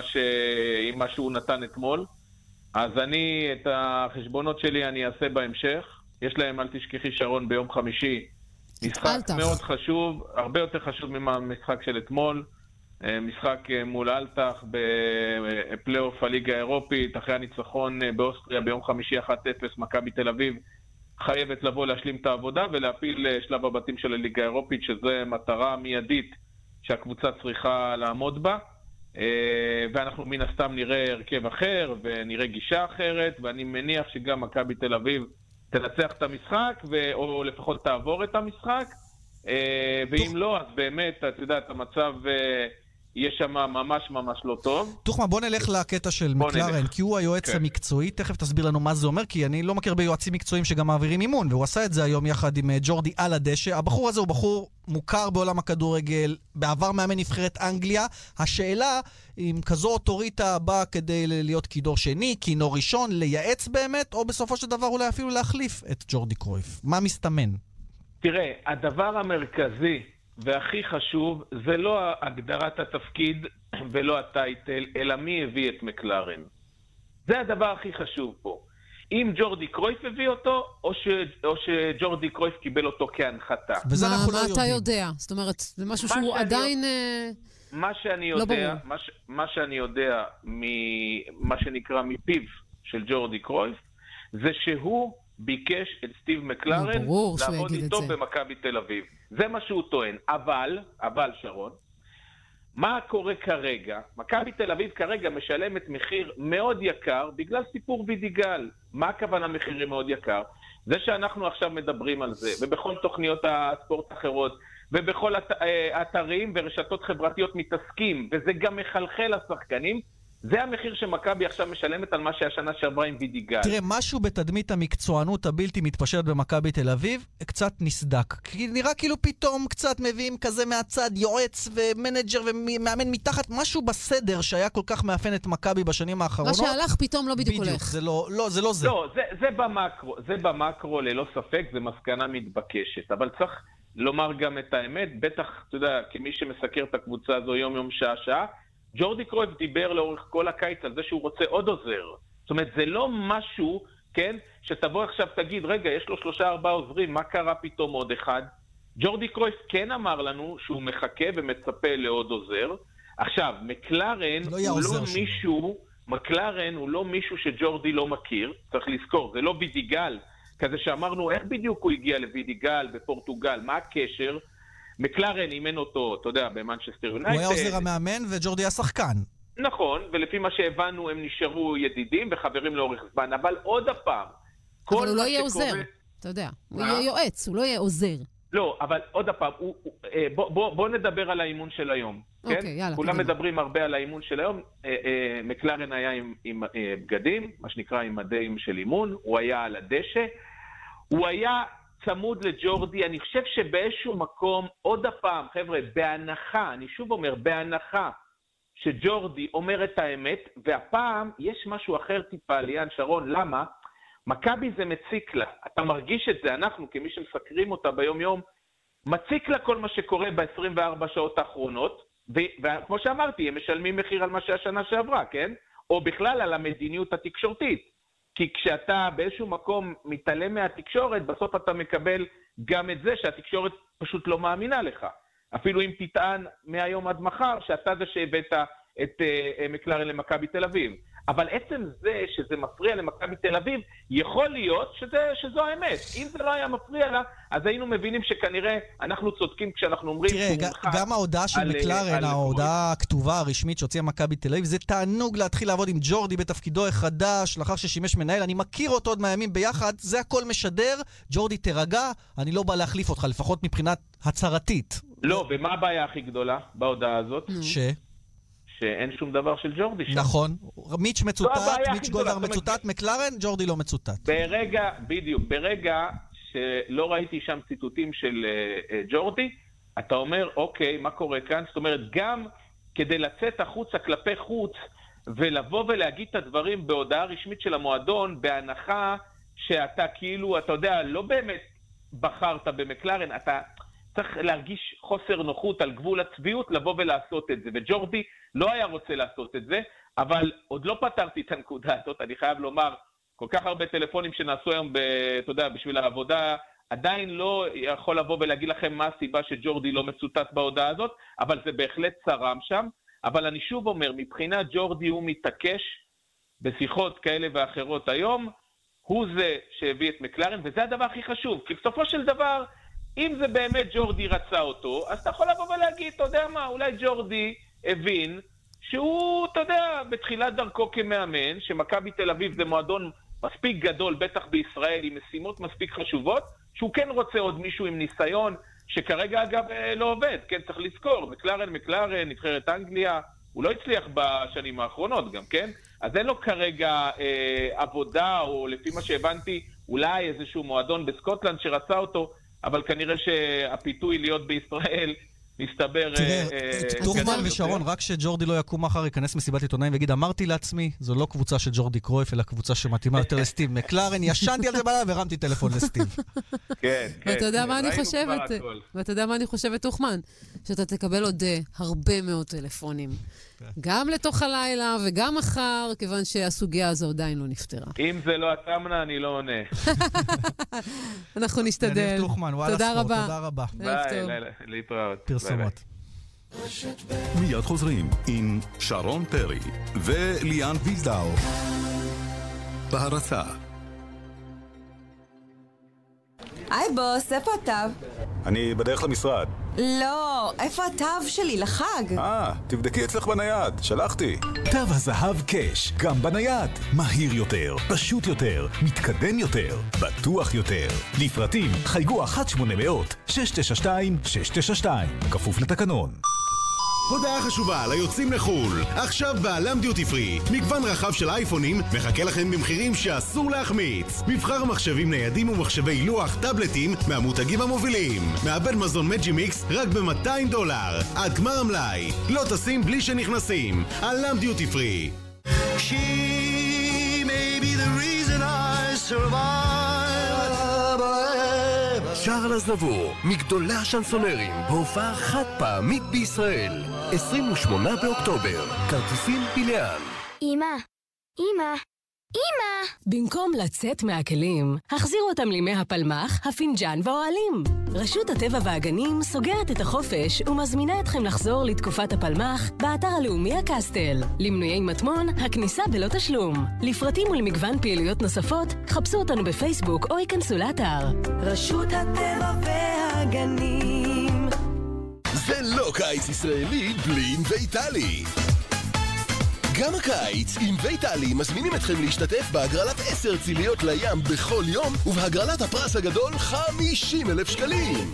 Speaker 17: מה שהוא נתן אתמול. אז אני, את החשבונות שלי אני אעשה בהמשך. יש להם, אל תשכחי, שרון, ביום חמישי. משחק. מאוד חשוב, הרבה יותר חשוב מהמשחק של אתמול. אה, משחק אה, מול אלטח בפלייאוף הליגה האירופית, אחרי הניצחון אה, באוסטריה ביום חמישי 1-0, מכבי תל אביב חייבת לבוא להשלים את העבודה ולהפיל אה, שלב הבתים של הליגה האירופית, שזו מטרה מיידית שהקבוצה צריכה לעמוד בה. אה, ואנחנו מן הסתם נראה הרכב אחר ונראה גישה אחרת, ואני מניח שגם מכבי תל אביב תנצח את המשחק, ו... או לפחות תעבור את המשחק. אה, ואם לא, אז באמת, את יודעת, המצב אה, יהיה שם ממש ממש לא טוב.
Speaker 4: טוחמן, בוא נלך לקטע של מקלרן. כי הוא היועץ
Speaker 17: כן.
Speaker 4: המקצועי, תכף תסביר לנו מה זה אומר, כי אני לא מכיר ביועצים מקצועיים שגם מעבירים אימון, והוא עשה את זה היום יחד עם אה, ג'ורדי על הדשא. הבחור הזה הוא בחור מוכר בעולם הכדורגל, בעבר מאמן נבחרת אנגליה. השאלה, אם כזו אוטוריטה באה כדי להיות כינור שני, כינור ראשון, לייעץ באמת, או בסופו של דבר אולי אפילו להחליף את ג'ורדי קרויף. מה מסתמן?
Speaker 17: תראה, הדבר המרכזי והכי חשוב זה לא הגדרת התפקיד ולא הטייטל, אלא מי הביא את מקלרן. זה הדבר הכי חשוב פה. אם ג'ורדי קרויף הביא אותו, או, ש, או שג'ורדי קרויף קיבל אותו כהנחתה.
Speaker 4: וזה
Speaker 3: מה,
Speaker 4: אנחנו לא
Speaker 3: מה אתה
Speaker 4: יודעים.
Speaker 3: יודע? זאת אומרת, זה משהו
Speaker 17: מה
Speaker 3: שהוא
Speaker 17: שאני
Speaker 3: עדיין... אה,
Speaker 17: מה שאני
Speaker 3: לא
Speaker 17: יודע,
Speaker 3: ברור.
Speaker 17: מה, ש, מה שאני יודע ממה שנקרא מפיו של ג'ורדי קרויף, זה שהוא ביקש את סטיב מקלרן
Speaker 3: ברור שהוא
Speaker 17: לעבוד
Speaker 3: יגיד את
Speaker 17: איתו
Speaker 3: זה.
Speaker 17: במכבי תל אביב. זה מה שהוא טוען. אבל, אבל שרון, מה קורה כרגע? מכבי תל אביב כרגע משלמת מחיר מאוד יקר בגלל סיפור וידיגל. מה הכוונה מחירים מאוד יקר? זה שאנחנו עכשיו מדברים על זה, ובכל תוכניות הספורט האחרות, ובכל אה, אתרים ורשתות חברתיות מתעסקים, וזה גם מחלחל לשחקנים, זה המחיר שמכבי עכשיו משלמת על מה שהיה שנה שעברה עם וידיגל.
Speaker 4: תראה, משהו בתדמית המקצוענות הבלתי מתפשרת במכבי תל אביב קצת נסדק. כי נראה כאילו פתאום קצת מביאים כזה מהצד יועץ ומנג'ר ומאמן מתחת, משהו בסדר שהיה כל כך מאפיין את מכבי בשנים
Speaker 3: מה
Speaker 4: האחרונות.
Speaker 3: שהלך פתאום לא בדיוק
Speaker 4: בדיוק,
Speaker 3: הולך.
Speaker 4: זה לא, לא, זה לא זה.
Speaker 17: לא, זה, זה במקרו, זה במקרו ללא ספק, זה מסקנה מתבקשת. אבל צריך לומר גם את האמת, בטח, אתה יודע, כמי שמסקר את הקבוצה הזו יום-יום, שעה-שעה, ג'ורדי קרויף דיבר לאורך כל הקיץ על זה שהוא רוצה עוד עוזר. זאת אומרת, זה לא משהו, כן, שתבוא עכשיו תגיד, רגע, יש לו שלושה ארבעה עוזרים, מה קרה פתאום עוד אחד? ג'ורדי קרויף כן אמר לנו שהוא מחכה ומצפה לעוד עוזר. עכשיו, מקלרן
Speaker 4: לא
Speaker 17: הוא לא
Speaker 4: שלו.
Speaker 17: מישהו, מקלרן הוא לא מישהו שג'ורדי לא מכיר, צריך לזכור, זה לא וידיגל, כזה שאמרנו, איך בדיוק הוא הגיע לוידיגל בפורטוגל, מה הקשר? מקלרן אימן אותו, אתה יודע, במנצ'סטר
Speaker 4: הוא
Speaker 17: יונייטד.
Speaker 4: היה עוזר המאמן וג'ורדי היה שחקן.
Speaker 17: נכון, ולפי מה שהבנו הם נשארו ידידים וחברים לאורך זמן, אבל עוד הפעם, כל
Speaker 3: אבל הוא לא יהיה עוזר, אתה יודע. הוא? יהיה יועץ, הוא לא יהיה עוזר.
Speaker 17: לא, אבל עוד פעם, הוא, הוא, אה, בוא, בוא, בוא נדבר על האימון של היום. כן?
Speaker 3: אוקיי, יאללה,
Speaker 17: כולם
Speaker 3: קדימה.
Speaker 17: מדברים הרבה על האימון של היום. אה, אה, מקלרן היה עם, עם אה, בגדים, מה שנקרא עם מדים של אימון, הוא היה על הדשא. הוא היה צמוד לג'ורדי, אני חושב שבאיזשהו מקום, עוד הפעם, חבר'ה, בהנחה, אני שוב אומר, בהנחה שג'ורדי אומר את האמת, והפעם יש משהו אחר טיפה, ליאן שרון, למה? מכבי זה מציק לה. אתה מרגיש את זה, אנחנו, כמי שמסקרים אותה ביום-יום, מציק לה כל מה שקורה ב-24 שעות האחרונות, וכמו שאמרתי, הם משלמים מחיר על מה שהשנה שעברה, כן? או בכלל על המדיניות התקשורתית. כי כשאתה באיזשהו מקום מתעלם מהתקשורת, בסוף אתה מקבל גם את זה שהתקשורת פשוט לא מאמינה לך. אפילו אם תטען מהיום עד מחר שאתה זה שהבאת את אה, אה, מקלרן למכבי תל אביב. אבל עצם זה שזה מפריע למכבי תל אביב, יכול להיות שזה, שזו האמת. אם זה לא היה מפריע לה, אז היינו מבינים שכנראה אנחנו צודקים כשאנחנו אומרים
Speaker 4: תראה, ג- גם ההודעה של
Speaker 17: אה,
Speaker 4: מקלרן, ההודעה הכתובה הרשמית שהוציאה מכבי תל אביב, זה תענוג להתחיל לעבוד עם ג'ורדי בתפקידו החדש, לאחר ששימש מנהל. אני מכיר אותו עוד מהימים ביחד, זה הכל משדר. ג'ורדי, תירגע, אני לא בא להחליף אותך, לפחות מבחינת הצהרתית.
Speaker 17: לא, ומה הבעיה הכי גדולה בהודעה הזאת?
Speaker 4: ש?
Speaker 17: שאין שום דבר של ג'ורדי שם.
Speaker 4: נכון. מיץ' מצוטט, מיץ' גולדהר מצוטט, מקלרן, ג'ורדי לא מצוטט.
Speaker 17: ברגע, בדיוק, ברגע שלא ראיתי שם ציטוטים של אה, אה, ג'ורדי, אתה אומר, אוקיי, מה קורה כאן? זאת אומרת, גם כדי לצאת החוצה כלפי חוץ ולבוא ולהגיד את הדברים בהודעה רשמית של המועדון, בהנחה שאתה כאילו, אתה יודע, לא באמת בחרת במקלרן, אתה צריך להרגיש חוסר נוחות על גבול הצביעות, לבוא ולעשות את זה. וג'ורדי לא היה רוצה לעשות את זה, אבל עוד לא פתרתי את הנקודה הזאת, אני חייב לומר, כל כך הרבה טלפונים שנעשו היום, ב, אתה יודע, בשביל העבודה, עדיין לא יכול לבוא ולהגיד לכם מה הסיבה שג'ורדי לא מצוטט בהודעה הזאת, אבל זה בהחלט צרם שם. אבל אני שוב אומר, מבחינת ג'ורדי הוא מתעקש בשיחות כאלה ואחרות היום, הוא זה שהביא את מקלרן, וזה הדבר הכי חשוב, כי בסופו של דבר, אם זה באמת ג'ורדי רצה אותו, אז אתה יכול לבוא ולהגיד, אתה יודע מה, אולי ג'ורדי הבין שהוא, אתה יודע, בתחילת דרכו כמאמן, שמכבי תל אביב זה מועדון מספיק גדול, בטח בישראל, עם משימות מספיק חשובות, שהוא כן רוצה עוד מישהו עם ניסיון, שכרגע אגב אה, לא עובד, כן, צריך לזכור, מקלרן, מקלרן, נבחרת אנגליה, הוא לא הצליח בשנים האחרונות גם, כן? אז אין לו כרגע אה, עבודה, או לפי מה שהבנתי, אולי איזשהו מועדון בסקוטלנד שרצה אותו, אבל כנראה שהפיתוי להיות בישראל מסתבר...
Speaker 4: תראה,
Speaker 17: אה, אה,
Speaker 4: טוחמן
Speaker 17: גדול
Speaker 4: ושרון. רק שג'ורדי לא יקום מחר, ייכנס מסיבת עיתונאים ויגיד, אמרתי לעצמי, זו לא קבוצה של ג'ורדי קרויף, אלא קבוצה שמתאימה יותר לסטיב מקלרן, ישנתי על זה בלילה והרמתי טלפון לסטיב.
Speaker 17: כן, כן.
Speaker 3: ואתה יודע מה אני חושבת. ואתה יודע מה אני חושבת, טוחמן? שאתה תקבל עוד אה, הרבה מאוד טלפונים.
Speaker 17: כן.
Speaker 3: גם לתוך הלילה וגם מחר, כיוון שהסוגיה הזו עדיין לא נפתרה.
Speaker 17: אם זה לא התמנה, אני לא עונה.
Speaker 3: אנחנו נשתדל.
Speaker 4: יניב טוחמן, וואלה ספורט. תודה רבה.
Speaker 17: ביי, להתראות.
Speaker 4: פרסומות.
Speaker 12: מיד חוזרים עם שרון פרי וליאן ויזדאו. בהרצה
Speaker 18: היי בוס, איפה התו?
Speaker 19: אני בדרך למשרד.
Speaker 18: לא, איפה התו שלי לחג?
Speaker 19: אה, תבדקי אצלך בנייד, שלחתי.
Speaker 20: תו הזהב קאש, גם בנייד. מהיר יותר, פשוט יותר, מתקדם יותר, בטוח יותר. לפרטים חייגו 1-800-692-692, כפוף לתקנון.
Speaker 16: הודעה חשובה ליוצאים לחו"ל. עכשיו בעלם דיוטי פרי, מגוון רחב של אייפונים מחכה לכם במחירים שאסור להחמיץ. מבחר מחשבים ניידים ומחשבי לוח, טאבלטים מהמותגים המובילים. מעבד מזון מג'י מיקס רק ב-200 דולר. עד גמר המלאי. לא טסים בלי שנכנסים. עלם דיוטי פרי.
Speaker 21: She may be the reason I survive.
Speaker 14: שרל אזנבור, מגדולי השנסונרים, בהופעה חד פעמית בישראל. 28 באוקטובר, כרטיסים פיליאן.
Speaker 22: אמא, אמא, אמא! במקום לצאת מהכלים, החזירו אותם לימי הפלמ"ח, הפינג'אן והאוהלים. רשות הטבע והגנים סוגרת את החופש ומזמינה אתכם לחזור לתקופת הפלמ"ח באתר הלאומי הקסטל. למנויי מטמון, הכניסה בלא תשלום. לפרטים ולמגוון פעילויות נוספות, חפשו אותנו בפייסבוק או היכנסו לאתר. רשות הטבע והגנים
Speaker 14: זה לא קיץ ישראלי בלי ענבי טלי. גם הקיץ, ענבי טלי מזמינים אתכם להשתתף בהגרלת 10 ציליות לים בכל יום, ובהגרלת הפרס הגדול 50 אלף שקלים.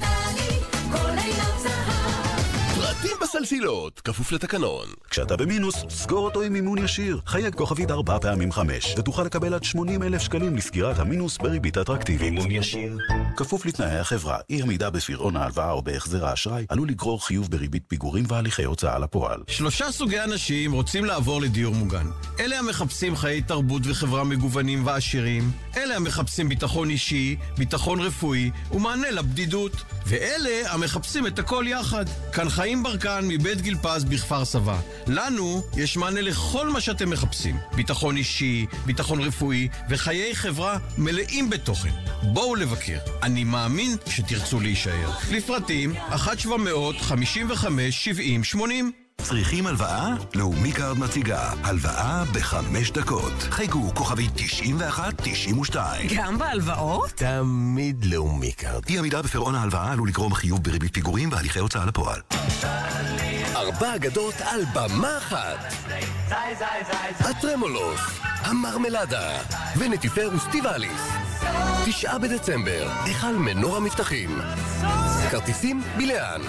Speaker 14: פרטים בסלסילות, כפוף לתקנון.
Speaker 23: כשאתה במינוס, סגור אותו עם מימון ישיר. חייג כוכבית ארבע פעמים חמש, ותוכל לקבל עד 80 אלף שקלים לסגירת המינוס בריבית אטרקטיבית. מימון ישיר. כפוף לתנאי החברה, אי עמידה בפירעון ההלוואה או בהחזר האשראי, עלול לגרור חיוב בריבית פיגורים והליכי הוצאה לפועל.
Speaker 24: שלושה סוגי אנשים רוצים לעבור לדיור מוגן. אלה המחפשים חיי תרבות וחברה מגוונים ועשירים, אלה המחפשים ביטחון אישי, ביטחון רפואי ומענה לבדידות, ואלה המחפשים את הכל יחד. כאן חיים ברקן מבית גיל פז בכפר סבא. לנו יש מענה לכל מה שאתם מחפשים. ביטחון אישי, ביטחון רפואי וחיי חברה מלאים בתוכן. בואו לבקר. אני מאמין שתרצו להישאר. לפרטים 1-755-70-80
Speaker 12: צריכים הלוואה? לאומי קארד מציגה הלוואה בחמש דקות. חייגו כוכבית 91-92.
Speaker 18: גם בהלוואות?
Speaker 14: תמיד לאומי קארד.
Speaker 12: אי עמידה בפירעון ההלוואה עלול לגרום חיוב בריבית פיגורים והליכי הוצאה לפועל.
Speaker 14: ארבע אגדות על במה אחת. הטרמולוס, המרמלדה ונטיפר וסטיבליס. תשעה בדצמבר, היכל מנור המבטחים. כרטיסים בלאן.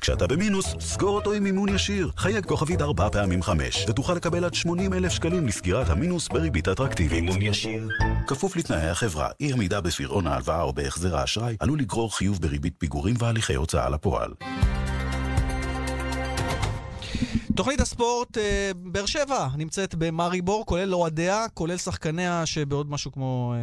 Speaker 23: כשאתה במינוס, סגור אותו עם מימון ישיר. חייג כוכבית ארבע פעמים חמש, ותוכל לקבל עד 80 אלף שקלים לסגירת המינוס בריבית אטרקטיבית. מימון ישיר. כפוף לתנאי החברה, אי עמידה בפירעון ההלוואה או בהחזר האשראי, עלול לגרור חיוב בריבית פיגורים והליכי הוצאה לפועל.
Speaker 4: תוכנית הספורט, אה, באר שבע נמצאת במאריבור, כולל אוהדיה, כולל שחקניה, שבעוד משהו כמו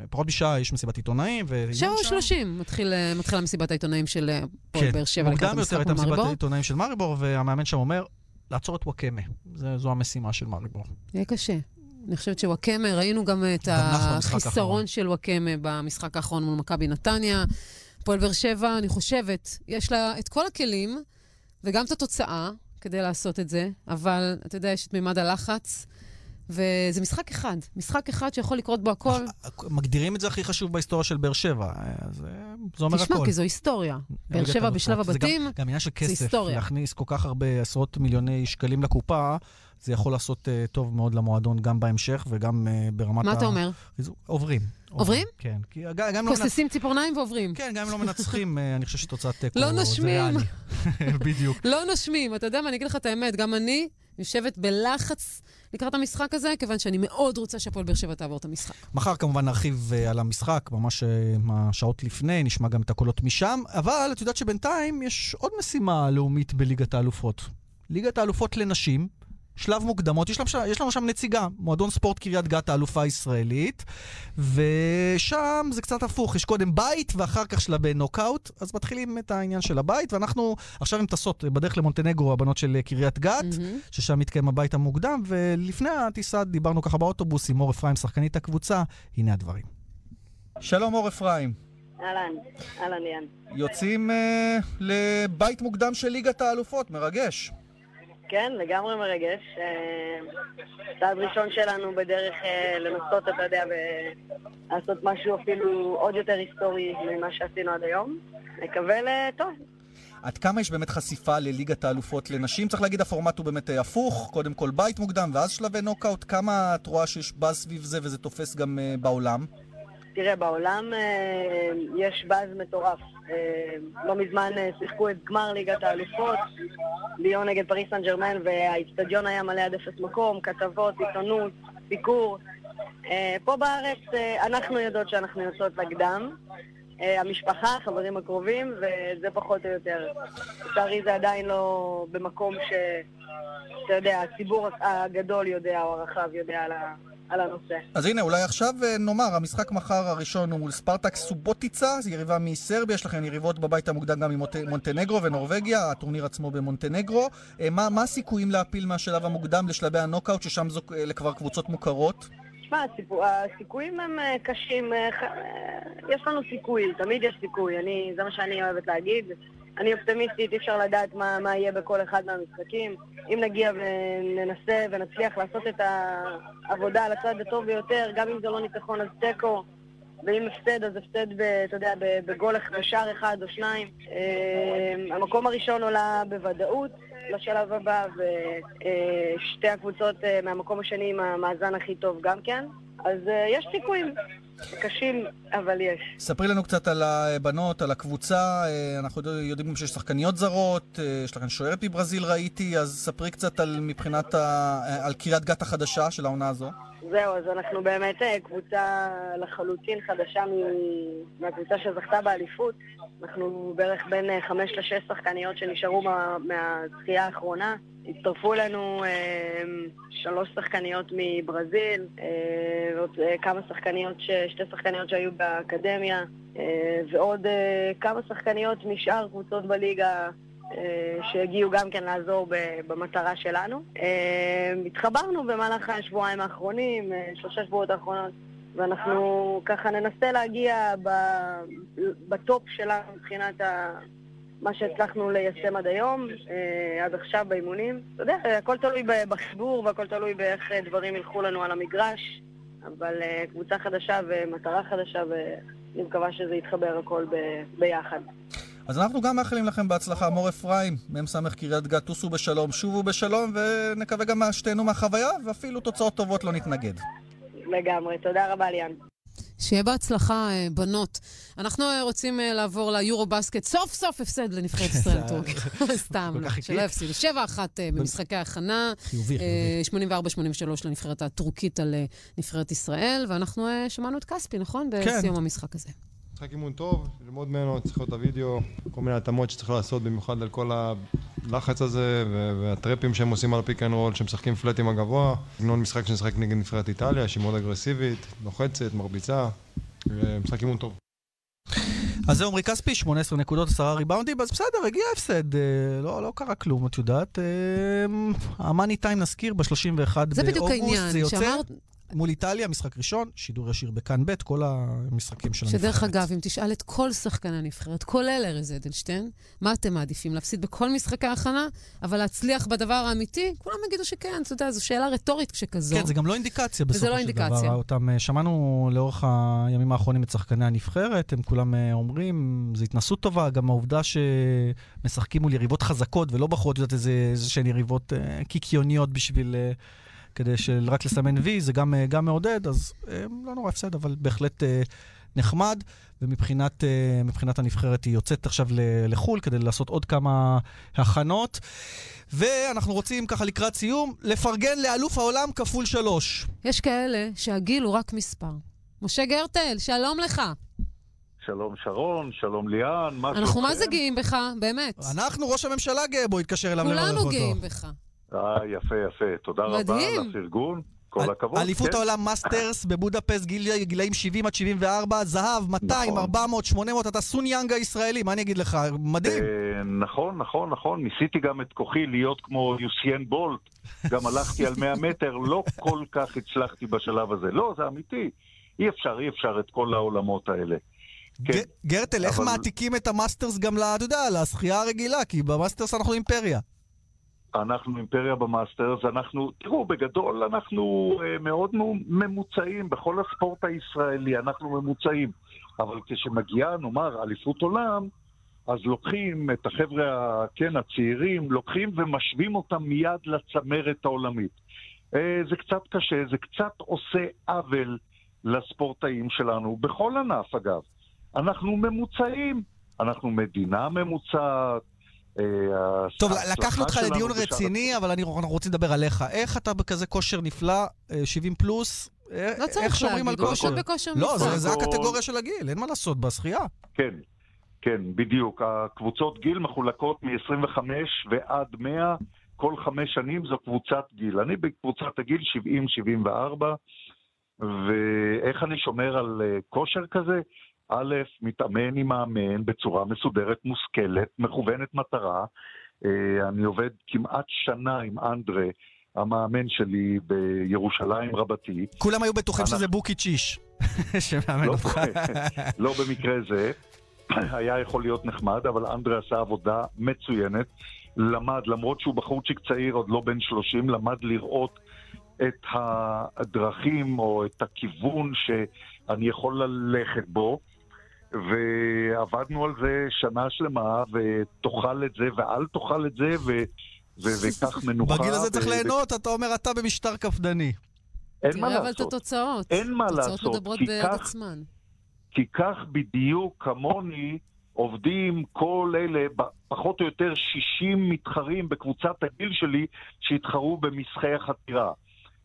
Speaker 4: אה, פחות משעה יש מסיבת עיתונאים. ו-
Speaker 3: שבע ושלושים מתחיל, אה, מתחילה מסיבת העיתונאים של אה,
Speaker 4: כן,
Speaker 3: באר שבע לקראת
Speaker 4: מוקדם יותר הייתה מסיבת. העיתונאים של מאריבור, והמאמן שם אומר, לעצור את וואקמה. זה- זו המשימה של מאריבור.
Speaker 3: יהיה קשה. אני חושבת שוואקמה, ראינו גם את. החיסרון של וואקמה במשחק האחרון מול מכבי נתניה. הפועל באר שבע, אני חושבת, יש לה את כל הכלים וגם את התוצאה כדי לעשות את זה, אבל אתה יודע, יש את מימד הלחץ, וזה משחק אחד. משחק אחד שיכול לקרות בו הכל.
Speaker 4: מגדירים את זה הכי חשוב בהיסטוריה של באר שבע. אה, אז אה, זה אומר הכל.
Speaker 3: תשמע, כי זו היסטוריה. באר שבע
Speaker 4: האלופות.
Speaker 3: בשלב
Speaker 4: זה
Speaker 3: הבתים,
Speaker 4: גם, עניין של
Speaker 3: זה
Speaker 4: כסף,
Speaker 3: היסטוריה.
Speaker 4: להכניס כל כך הרבה עשרות מיליוני שקלים לקופה, זה יכול לעשות uh, טוב מאוד למועדון גם בהמשך וגם uh, ברמת
Speaker 3: מה אתה אומר?
Speaker 4: עוברים.
Speaker 3: עוברים?
Speaker 4: כן. כי גם, גם לא מנצ...
Speaker 3: כוססים ציפורניים ועוברים.
Speaker 4: כן, גם אם לא מנצחים, אה, אני חושב שתוצאת תיקו
Speaker 3: לא נושמים.
Speaker 4: בדיוק.
Speaker 3: לא נושמים. אתה יודע מה, אני אגיד לך את האמת, גם אני יושבת בלחץ לקראת המשחק הזה, כיוון שאני מאוד רוצה שהפועל באר שבע תעבור את המשחק.
Speaker 4: מחר כמובן נרחיב uh, על המשחק, ממש uh, שעות לפני, נשמע גם את הקולות משם, אבל את יודעת שבינתיים יש עוד משימה לאומית בליגת האלופות. ליגת האלופות לנשים, שלב מוקדמות, יש לנו, שם, יש לנו שם נציגה, מועדון ספורט קריית גת, האלופה הישראלית, ושם זה קצת הפוך, יש קודם בית ואחר כך שלבי נוקאוט, אז מתחילים את העניין של הבית, ואנחנו עכשיו עם טסות בדרך למונטנגרו, הבנות של קריית גת, mm-hmm. ששם מתקיים הבית המוקדם, ולפני הטיסה דיברנו ככה באוטובוס עם אור אפרים, שחקנית הקבוצה, הנה הדברים. שלום אור אפרים.
Speaker 25: אהלן, אהלן ליאן.
Speaker 4: יוצאים uh, לבית מוקדם של ליגת האלופות, מרגש.
Speaker 25: כן, לגמרי מרגש. אה, צעד ראשון שלנו בדרך אה, לנסות, אתה יודע, ולעשות משהו אפילו עוד יותר היסטורי ממה שעשינו עד היום. נקווה לטוב.
Speaker 4: עד כמה יש באמת חשיפה לליגת האלופות לנשים? צריך להגיד, הפורמט הוא באמת אה, הפוך, קודם כל בית מוקדם ואז שלבי נוקאוט. כמה את רואה שיש באז סביב זה וזה תופס גם בעולם?
Speaker 25: תראה, בעולם אה, יש באז מטורף. אה, לא מזמן אה, שיחקו את גמר ליגת האלופות, ליון נגד פריס סן ג'רמן, והאיצטדיון היה מלא עד אפס מקום, כתבות, עיתונות, סיקור. פה בארץ אנחנו יודעות שאנחנו יוצאות לקדם. המשפחה, החברים הקרובים, וזה פחות או יותר. לצערי זה עדיין לא במקום ש... אתה יודע, הציבור הגדול יודע, או הרחב יודע על ה... על הנושא.
Speaker 4: אז הנה, אולי עכשיו אה, נאמר, המשחק מחר הראשון הוא מול ספרטק סובוטיצה, זו יריבה מסרביה, יש לכם יריבות בבית המוקדם גם עם מונטנגרו ונורבגיה, הטורניר עצמו במונטנגרו. אה, מה, מה הסיכויים להפיל מהשלב המוקדם לשלבי הנוקאוט, ששם זו, אלה כבר קבוצות מוכרות?
Speaker 25: תשמע, הסיכויים הם אה, קשים, יש לנו סיכוי, תמיד יש סיכוי, אני, זה מה שאני אוהבת להגיד. אני אופטימיסטית, אי אפשר לדעת מה, מה יהיה בכל אחד מהמשחקים. אם נגיע וננסה ונצליח לעשות את העבודה על הצד הטוב ביותר, גם אם זה לא ניצחון אז תיקו, ואם הפסד אז הפסד, ב, אתה יודע, בגול בשער אחד או שניים. אה, המקום הראשון עולה בוודאות לשלב הבא, ושתי הקבוצות אה, מהמקום השני עם המאזן הכי טוב גם כן. אז אה, יש סיכויים. קשים, אבל יש.
Speaker 4: ספרי לנו קצת על הבנות, על הקבוצה. אה, אנחנו יודעים שיש שחקניות זרות, אה, יש לכם שוערת מברזיל ראיתי, אז ספרי קצת על מבחינת, ה... על קריית גת החדשה של העונה הזו.
Speaker 25: זהו, אז אנחנו באמת אה, קבוצה לחלוטין חדשה מהקבוצה שזכתה באליפות. אנחנו בערך בין חמש לשש שחקניות שנשארו מהזכייה האחרונה. הצטרפו אלינו אה, שלוש שחקניות מברזיל, אה, ועוד אה, כמה שחקניות, ש... שתי שחקניות שהיו באקדמיה, אה, ועוד אה, כמה שחקניות משאר קבוצות בליגה אה, שהגיעו גם כן לעזור במטרה שלנו. התחברנו במהלך השבועיים האחרונים, שלושה שבועות האחרונות, ואנחנו ככה ננסה להגיע בטופ שלנו מבחינת ה... מה שהצלחנו ליישם עד היום, עד עכשיו באימונים. אתה יודע, הכל תלוי בחיבור והכל תלוי באיך דברים ילכו לנו על המגרש, אבל קבוצה חדשה ומטרה חדשה, ואני מקווה שזה יתחבר הכל ביחד.
Speaker 4: אז אנחנו גם מאחלים לכם בהצלחה, מור אפרים, מ"ס קריית גת, טוסו בשלום, שובו בשלום, ונקווה גם שתהנו מהחוויה, ואפילו תוצאות טובות לא נתנגד.
Speaker 25: לגמרי, תודה רבה ליאן.
Speaker 3: שיהיה בהצלחה, אה, בנות. אנחנו אה, רוצים אה, לעבור ליורו בסקט. סוף סוף הפסד לנבחרת ישראל טורקיה. סתם, שלא יפסידו. 7-1 במשחקי הכנה. חיובי, חיובי. 84-83 לנבחרת הטורקית על נבחרת ישראל, ואנחנו שמענו את כספי, נכון? כן. בסיום המשחק הזה.
Speaker 26: משחק אימון טוב, ללמוד ממנו, צריך להיות הוידאו, כל מיני התאמות שצריך לעשות, במיוחד על כל הלחץ הזה והטראפים שהם עושים על pick and roll, שמשחקים פלטים הגבוה. סגנון משחק שנשחק נגד נבחרת איטליה, שהיא מאוד אגרסיבית, לוחצת, מרביצה, משחק אימון טוב.
Speaker 4: אז זה עמרי כספי, 18 נקודות, 10 ריבאונדים, אז בסדר, הגיע הפסד, אה, לא, לא קרה כלום, את יודעת. אה, ה money time נזכיר, ב-31 באוגוסט, זה בדיוק העניין, זה יוצא. שאמרת... מול איטליה, משחק ראשון, שידור ישיר בכאן ב', כל המשחקים של הנבחרת.
Speaker 3: שדרך אגב, אם תשאל את כל שחקני הנבחרת, כולל ארז אדלשטיין, מה אתם מעדיפים? להפסיד בכל משחקי ההכנה, אבל להצליח בדבר האמיתי? כולם יגידו שכן, אתה יודע, זו שאלה רטורית כשכזו.
Speaker 4: כן, זה גם לא אינדיקציה בסופו
Speaker 3: לא
Speaker 4: של
Speaker 3: אינדיקציה.
Speaker 4: דבר. אותם, אה, שמענו לאורך הימים האחרונים את שחקני הנבחרת, הם כולם אה, אומרים, זו התנסות טובה, גם העובדה שמשחקים מול יריבות חזקות ולא בחרו, את יודעת, איזה שהן יריבות אה, קיקיוניות בשביל... כדי רק לסמן וי, זה גם, אה, גם מעודד, אז אה, לא נורא הפסד, אבל בהחלט אה, נחמד, ומבחינת מבחינת הנבחרת היא יוצאת עכשיו ל- לחו"ל כדי לעשות עוד כמה הכנות. ואנחנו רוצים ככה לקראת סיום, לפרגן לאלוף העולם כפול שלוש.
Speaker 3: יש כאלה שהגיל הוא רק מספר. משה גרטל, שלום לך.
Speaker 27: שלום שרון, שלום ליאן, מה שלומכם?
Speaker 3: אנחנו מה זה גאים בך, באמת.
Speaker 4: אנחנו, ראש הממשלה גאה בו, התקשר אליו לברך אותו.
Speaker 3: כולנו גאים בך.
Speaker 27: אה, יפה, יפה. תודה רבה
Speaker 3: מדהים.
Speaker 27: על הפרגון. כל הכבוד.
Speaker 4: אליפות
Speaker 27: כן.
Speaker 4: העולם masters בבודפסט, גיל, גילאים 70 עד 74, זהב, 200,
Speaker 27: נכון.
Speaker 4: 400, 800, אתה סון יאנג הישראלי, מה אני אגיד לך? מדהים.
Speaker 27: אה, נכון, נכון, נכון. ניסיתי גם את כוחי להיות כמו יוסיין בולט. גם הלכתי על 100 מטר, לא כל כך הצלחתי בשלב הזה. לא, זה אמיתי. אי אפשר, אי אפשר את כל העולמות האלה. כן.
Speaker 4: גרטל, איך
Speaker 27: אבל-
Speaker 4: מעתיקים את ה masters גם, אתה יודע, לשחייה הרגילה? כי ב masters אנחנו אימפריה.
Speaker 27: אנחנו אימפריה במאסטרס, אנחנו, תראו, בגדול אנחנו אה, מאוד מו- ממוצעים בכל הספורט הישראלי, אנחנו ממוצעים. אבל כשמגיעה, נאמר, אליפות עולם, אז לוקחים את החבר'ה, כן, הצעירים, לוקחים ומשווים אותם מיד לצמרת העולמית. אה, זה קצת קשה, זה קצת עושה עוול לספורטאים שלנו, בכל ענף אגב. אנחנו ממוצעים, אנחנו מדינה ממוצעת. אה,
Speaker 4: טוב,
Speaker 27: ההצלחה
Speaker 4: לקחנו אותך לדיון רציני, אבל אני- אנחנו רוצים לדבר עליך. איך אתה בכזה כושר נפלא, אה, 70 פלוס? אה,
Speaker 3: לא צריך
Speaker 4: איך שומרים על
Speaker 3: להגיד, הוא
Speaker 4: כושר?
Speaker 3: פשוט בכושר
Speaker 4: לא,
Speaker 3: נפלא.
Speaker 4: זה- זה
Speaker 27: כל-
Speaker 4: הקטגוריה של הגיל, אין מה לעשות בשחייה.
Speaker 27: כן, כן, בדיוק. הקבוצות גיל מחולקות מ-25 ועד 100, כל חמש שנים זו קבוצת גיל. אני בקבוצת הגיל 70-74, ואיך אני שומר על אה, כושר כזה? א', מתאמן עם מאמן בצורה מסודרת, מושכלת, מכוונת מטרה. אה, אני עובד כמעט שנה עם אנדרה, המאמן שלי בירושלים רבתי.
Speaker 4: כולם היו בטוחים שזה בוקי צ'יש, שמאמן
Speaker 27: לא,
Speaker 4: אותך.
Speaker 27: לא במקרה זה, היה יכול להיות נחמד, אבל אנדרה עשה עבודה מצוינת. למד, למרות שהוא בחורצ'יק צעיר, עוד לא בן 30, למד לראות את הדרכים או את הכיוון שאני יכול ללכת בו. ועבדנו על זה שנה שלמה, ותאכל את זה ואל תאכל את זה, ו... ו- וקח מנוחה.
Speaker 4: בגיל הזה צריך
Speaker 27: ו-
Speaker 4: ליהנות, אתה אומר, אתה במשטר קפדני.
Speaker 27: אין מה
Speaker 3: תראה אבל את
Speaker 27: לעשות.
Speaker 3: התוצאות.
Speaker 27: אין מה
Speaker 3: התוצאות
Speaker 27: לעשות,
Speaker 3: מדברות
Speaker 27: כי
Speaker 3: בעד
Speaker 27: כך-
Speaker 3: עצמן.
Speaker 27: כי כך בדיוק כמוני עובדים כל אלה, פחות או יותר 60 מתחרים בקבוצת הגיל שלי שהתחרו במשחי החתירה.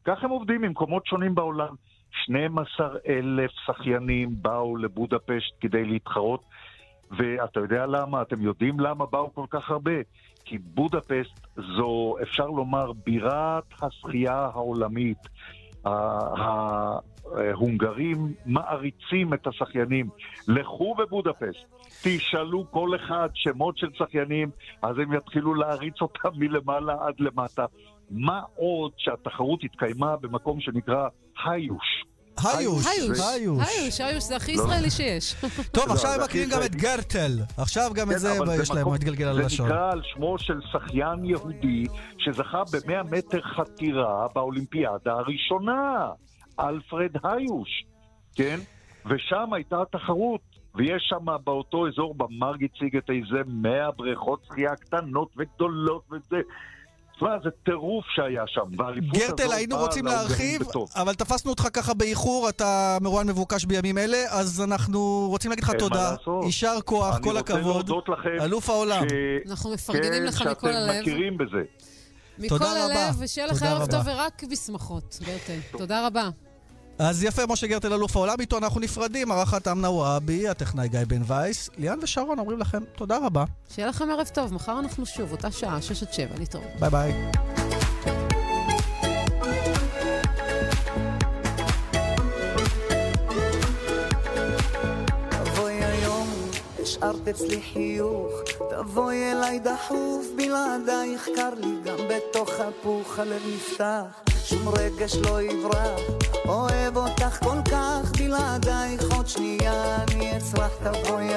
Speaker 27: כך הם עובדים ממקומות שונים בעולם. 12 אלף שחיינים באו לבודפשט כדי להתחרות, ואתה יודע למה? אתם יודעים למה באו כל כך הרבה? כי בודפשט זו, אפשר לומר, בירת השחייה העולמית. ההונגרים מעריצים את השחיינים. לכו בבודפשט, תשאלו כל אחד שמות של שחיינים, אז הם יתחילו להריץ אותם מלמעלה עד למטה. מה עוד שהתחרות התקיימה במקום שנקרא היוש.
Speaker 4: היוש,
Speaker 3: היוש,
Speaker 4: היוש.
Speaker 3: היוש, היוש, זה הכי
Speaker 27: לא.
Speaker 3: ישראלי שיש.
Speaker 4: טוב, עכשיו הם
Speaker 27: זה
Speaker 4: מכירים גם את גרטל. עכשיו גם
Speaker 27: כן,
Speaker 4: את זה
Speaker 27: אבל
Speaker 4: יש להם,
Speaker 27: במקום-
Speaker 4: מתגלגל על
Speaker 27: זה
Speaker 4: הלשון.
Speaker 27: נקרא על שמו של שחיין יהודי שזכה ב-100 מטר חתירה באולימפיאדה הראשונה, אלפרד היוש, כן? ושם הייתה התחרות, ויש שם באותו אזור, במרג הציג את איזה 100 בריכות שחייה קטנות וגדולות וזה. תשמע, זה טירוף שהיה שם,
Speaker 4: גרטל, היינו רוצים להרחיב. אבל תפסנו אותך ככה באיחור, אתה מרואיין מבוקש בימים אלה, אז אנחנו רוצים להגיד לך תודה. יישר כוח,
Speaker 27: אני
Speaker 4: כל
Speaker 27: רוצה
Speaker 4: הכבוד,
Speaker 27: להודות לכם
Speaker 4: אלוף העולם.
Speaker 3: אנחנו מפרגנים
Speaker 27: כן,
Speaker 3: לך מכל הלב.
Speaker 27: שאתם מכירים בזה.
Speaker 3: מכל הלב. ושיהיה לך ערב. טוב ורק בשמחות, גרטל. תודה רבה.
Speaker 4: אז יפה, משה גרטל, אלוף העולם, איתו אנחנו נפרדים, ערכת אמנה וואבי, הטכנאי גיא בן וייס, ליאן ושרון אומרים לכם תודה רבה,
Speaker 3: שיהיה לכם ערב טוב, מחר אנחנו שוב, אותה שעה, 6 עד 7, להתראות.
Speaker 4: ביי ביי.
Speaker 28: השארת אצלי חיוך, תבואי אליי דחוף, בלעדייך קר לי גם בתוך הפוך הלב נפתח, שום רגש לא יברח, אוהב אותך כל כך, בלעדייך עוד שנייה אני אצרח, תבואי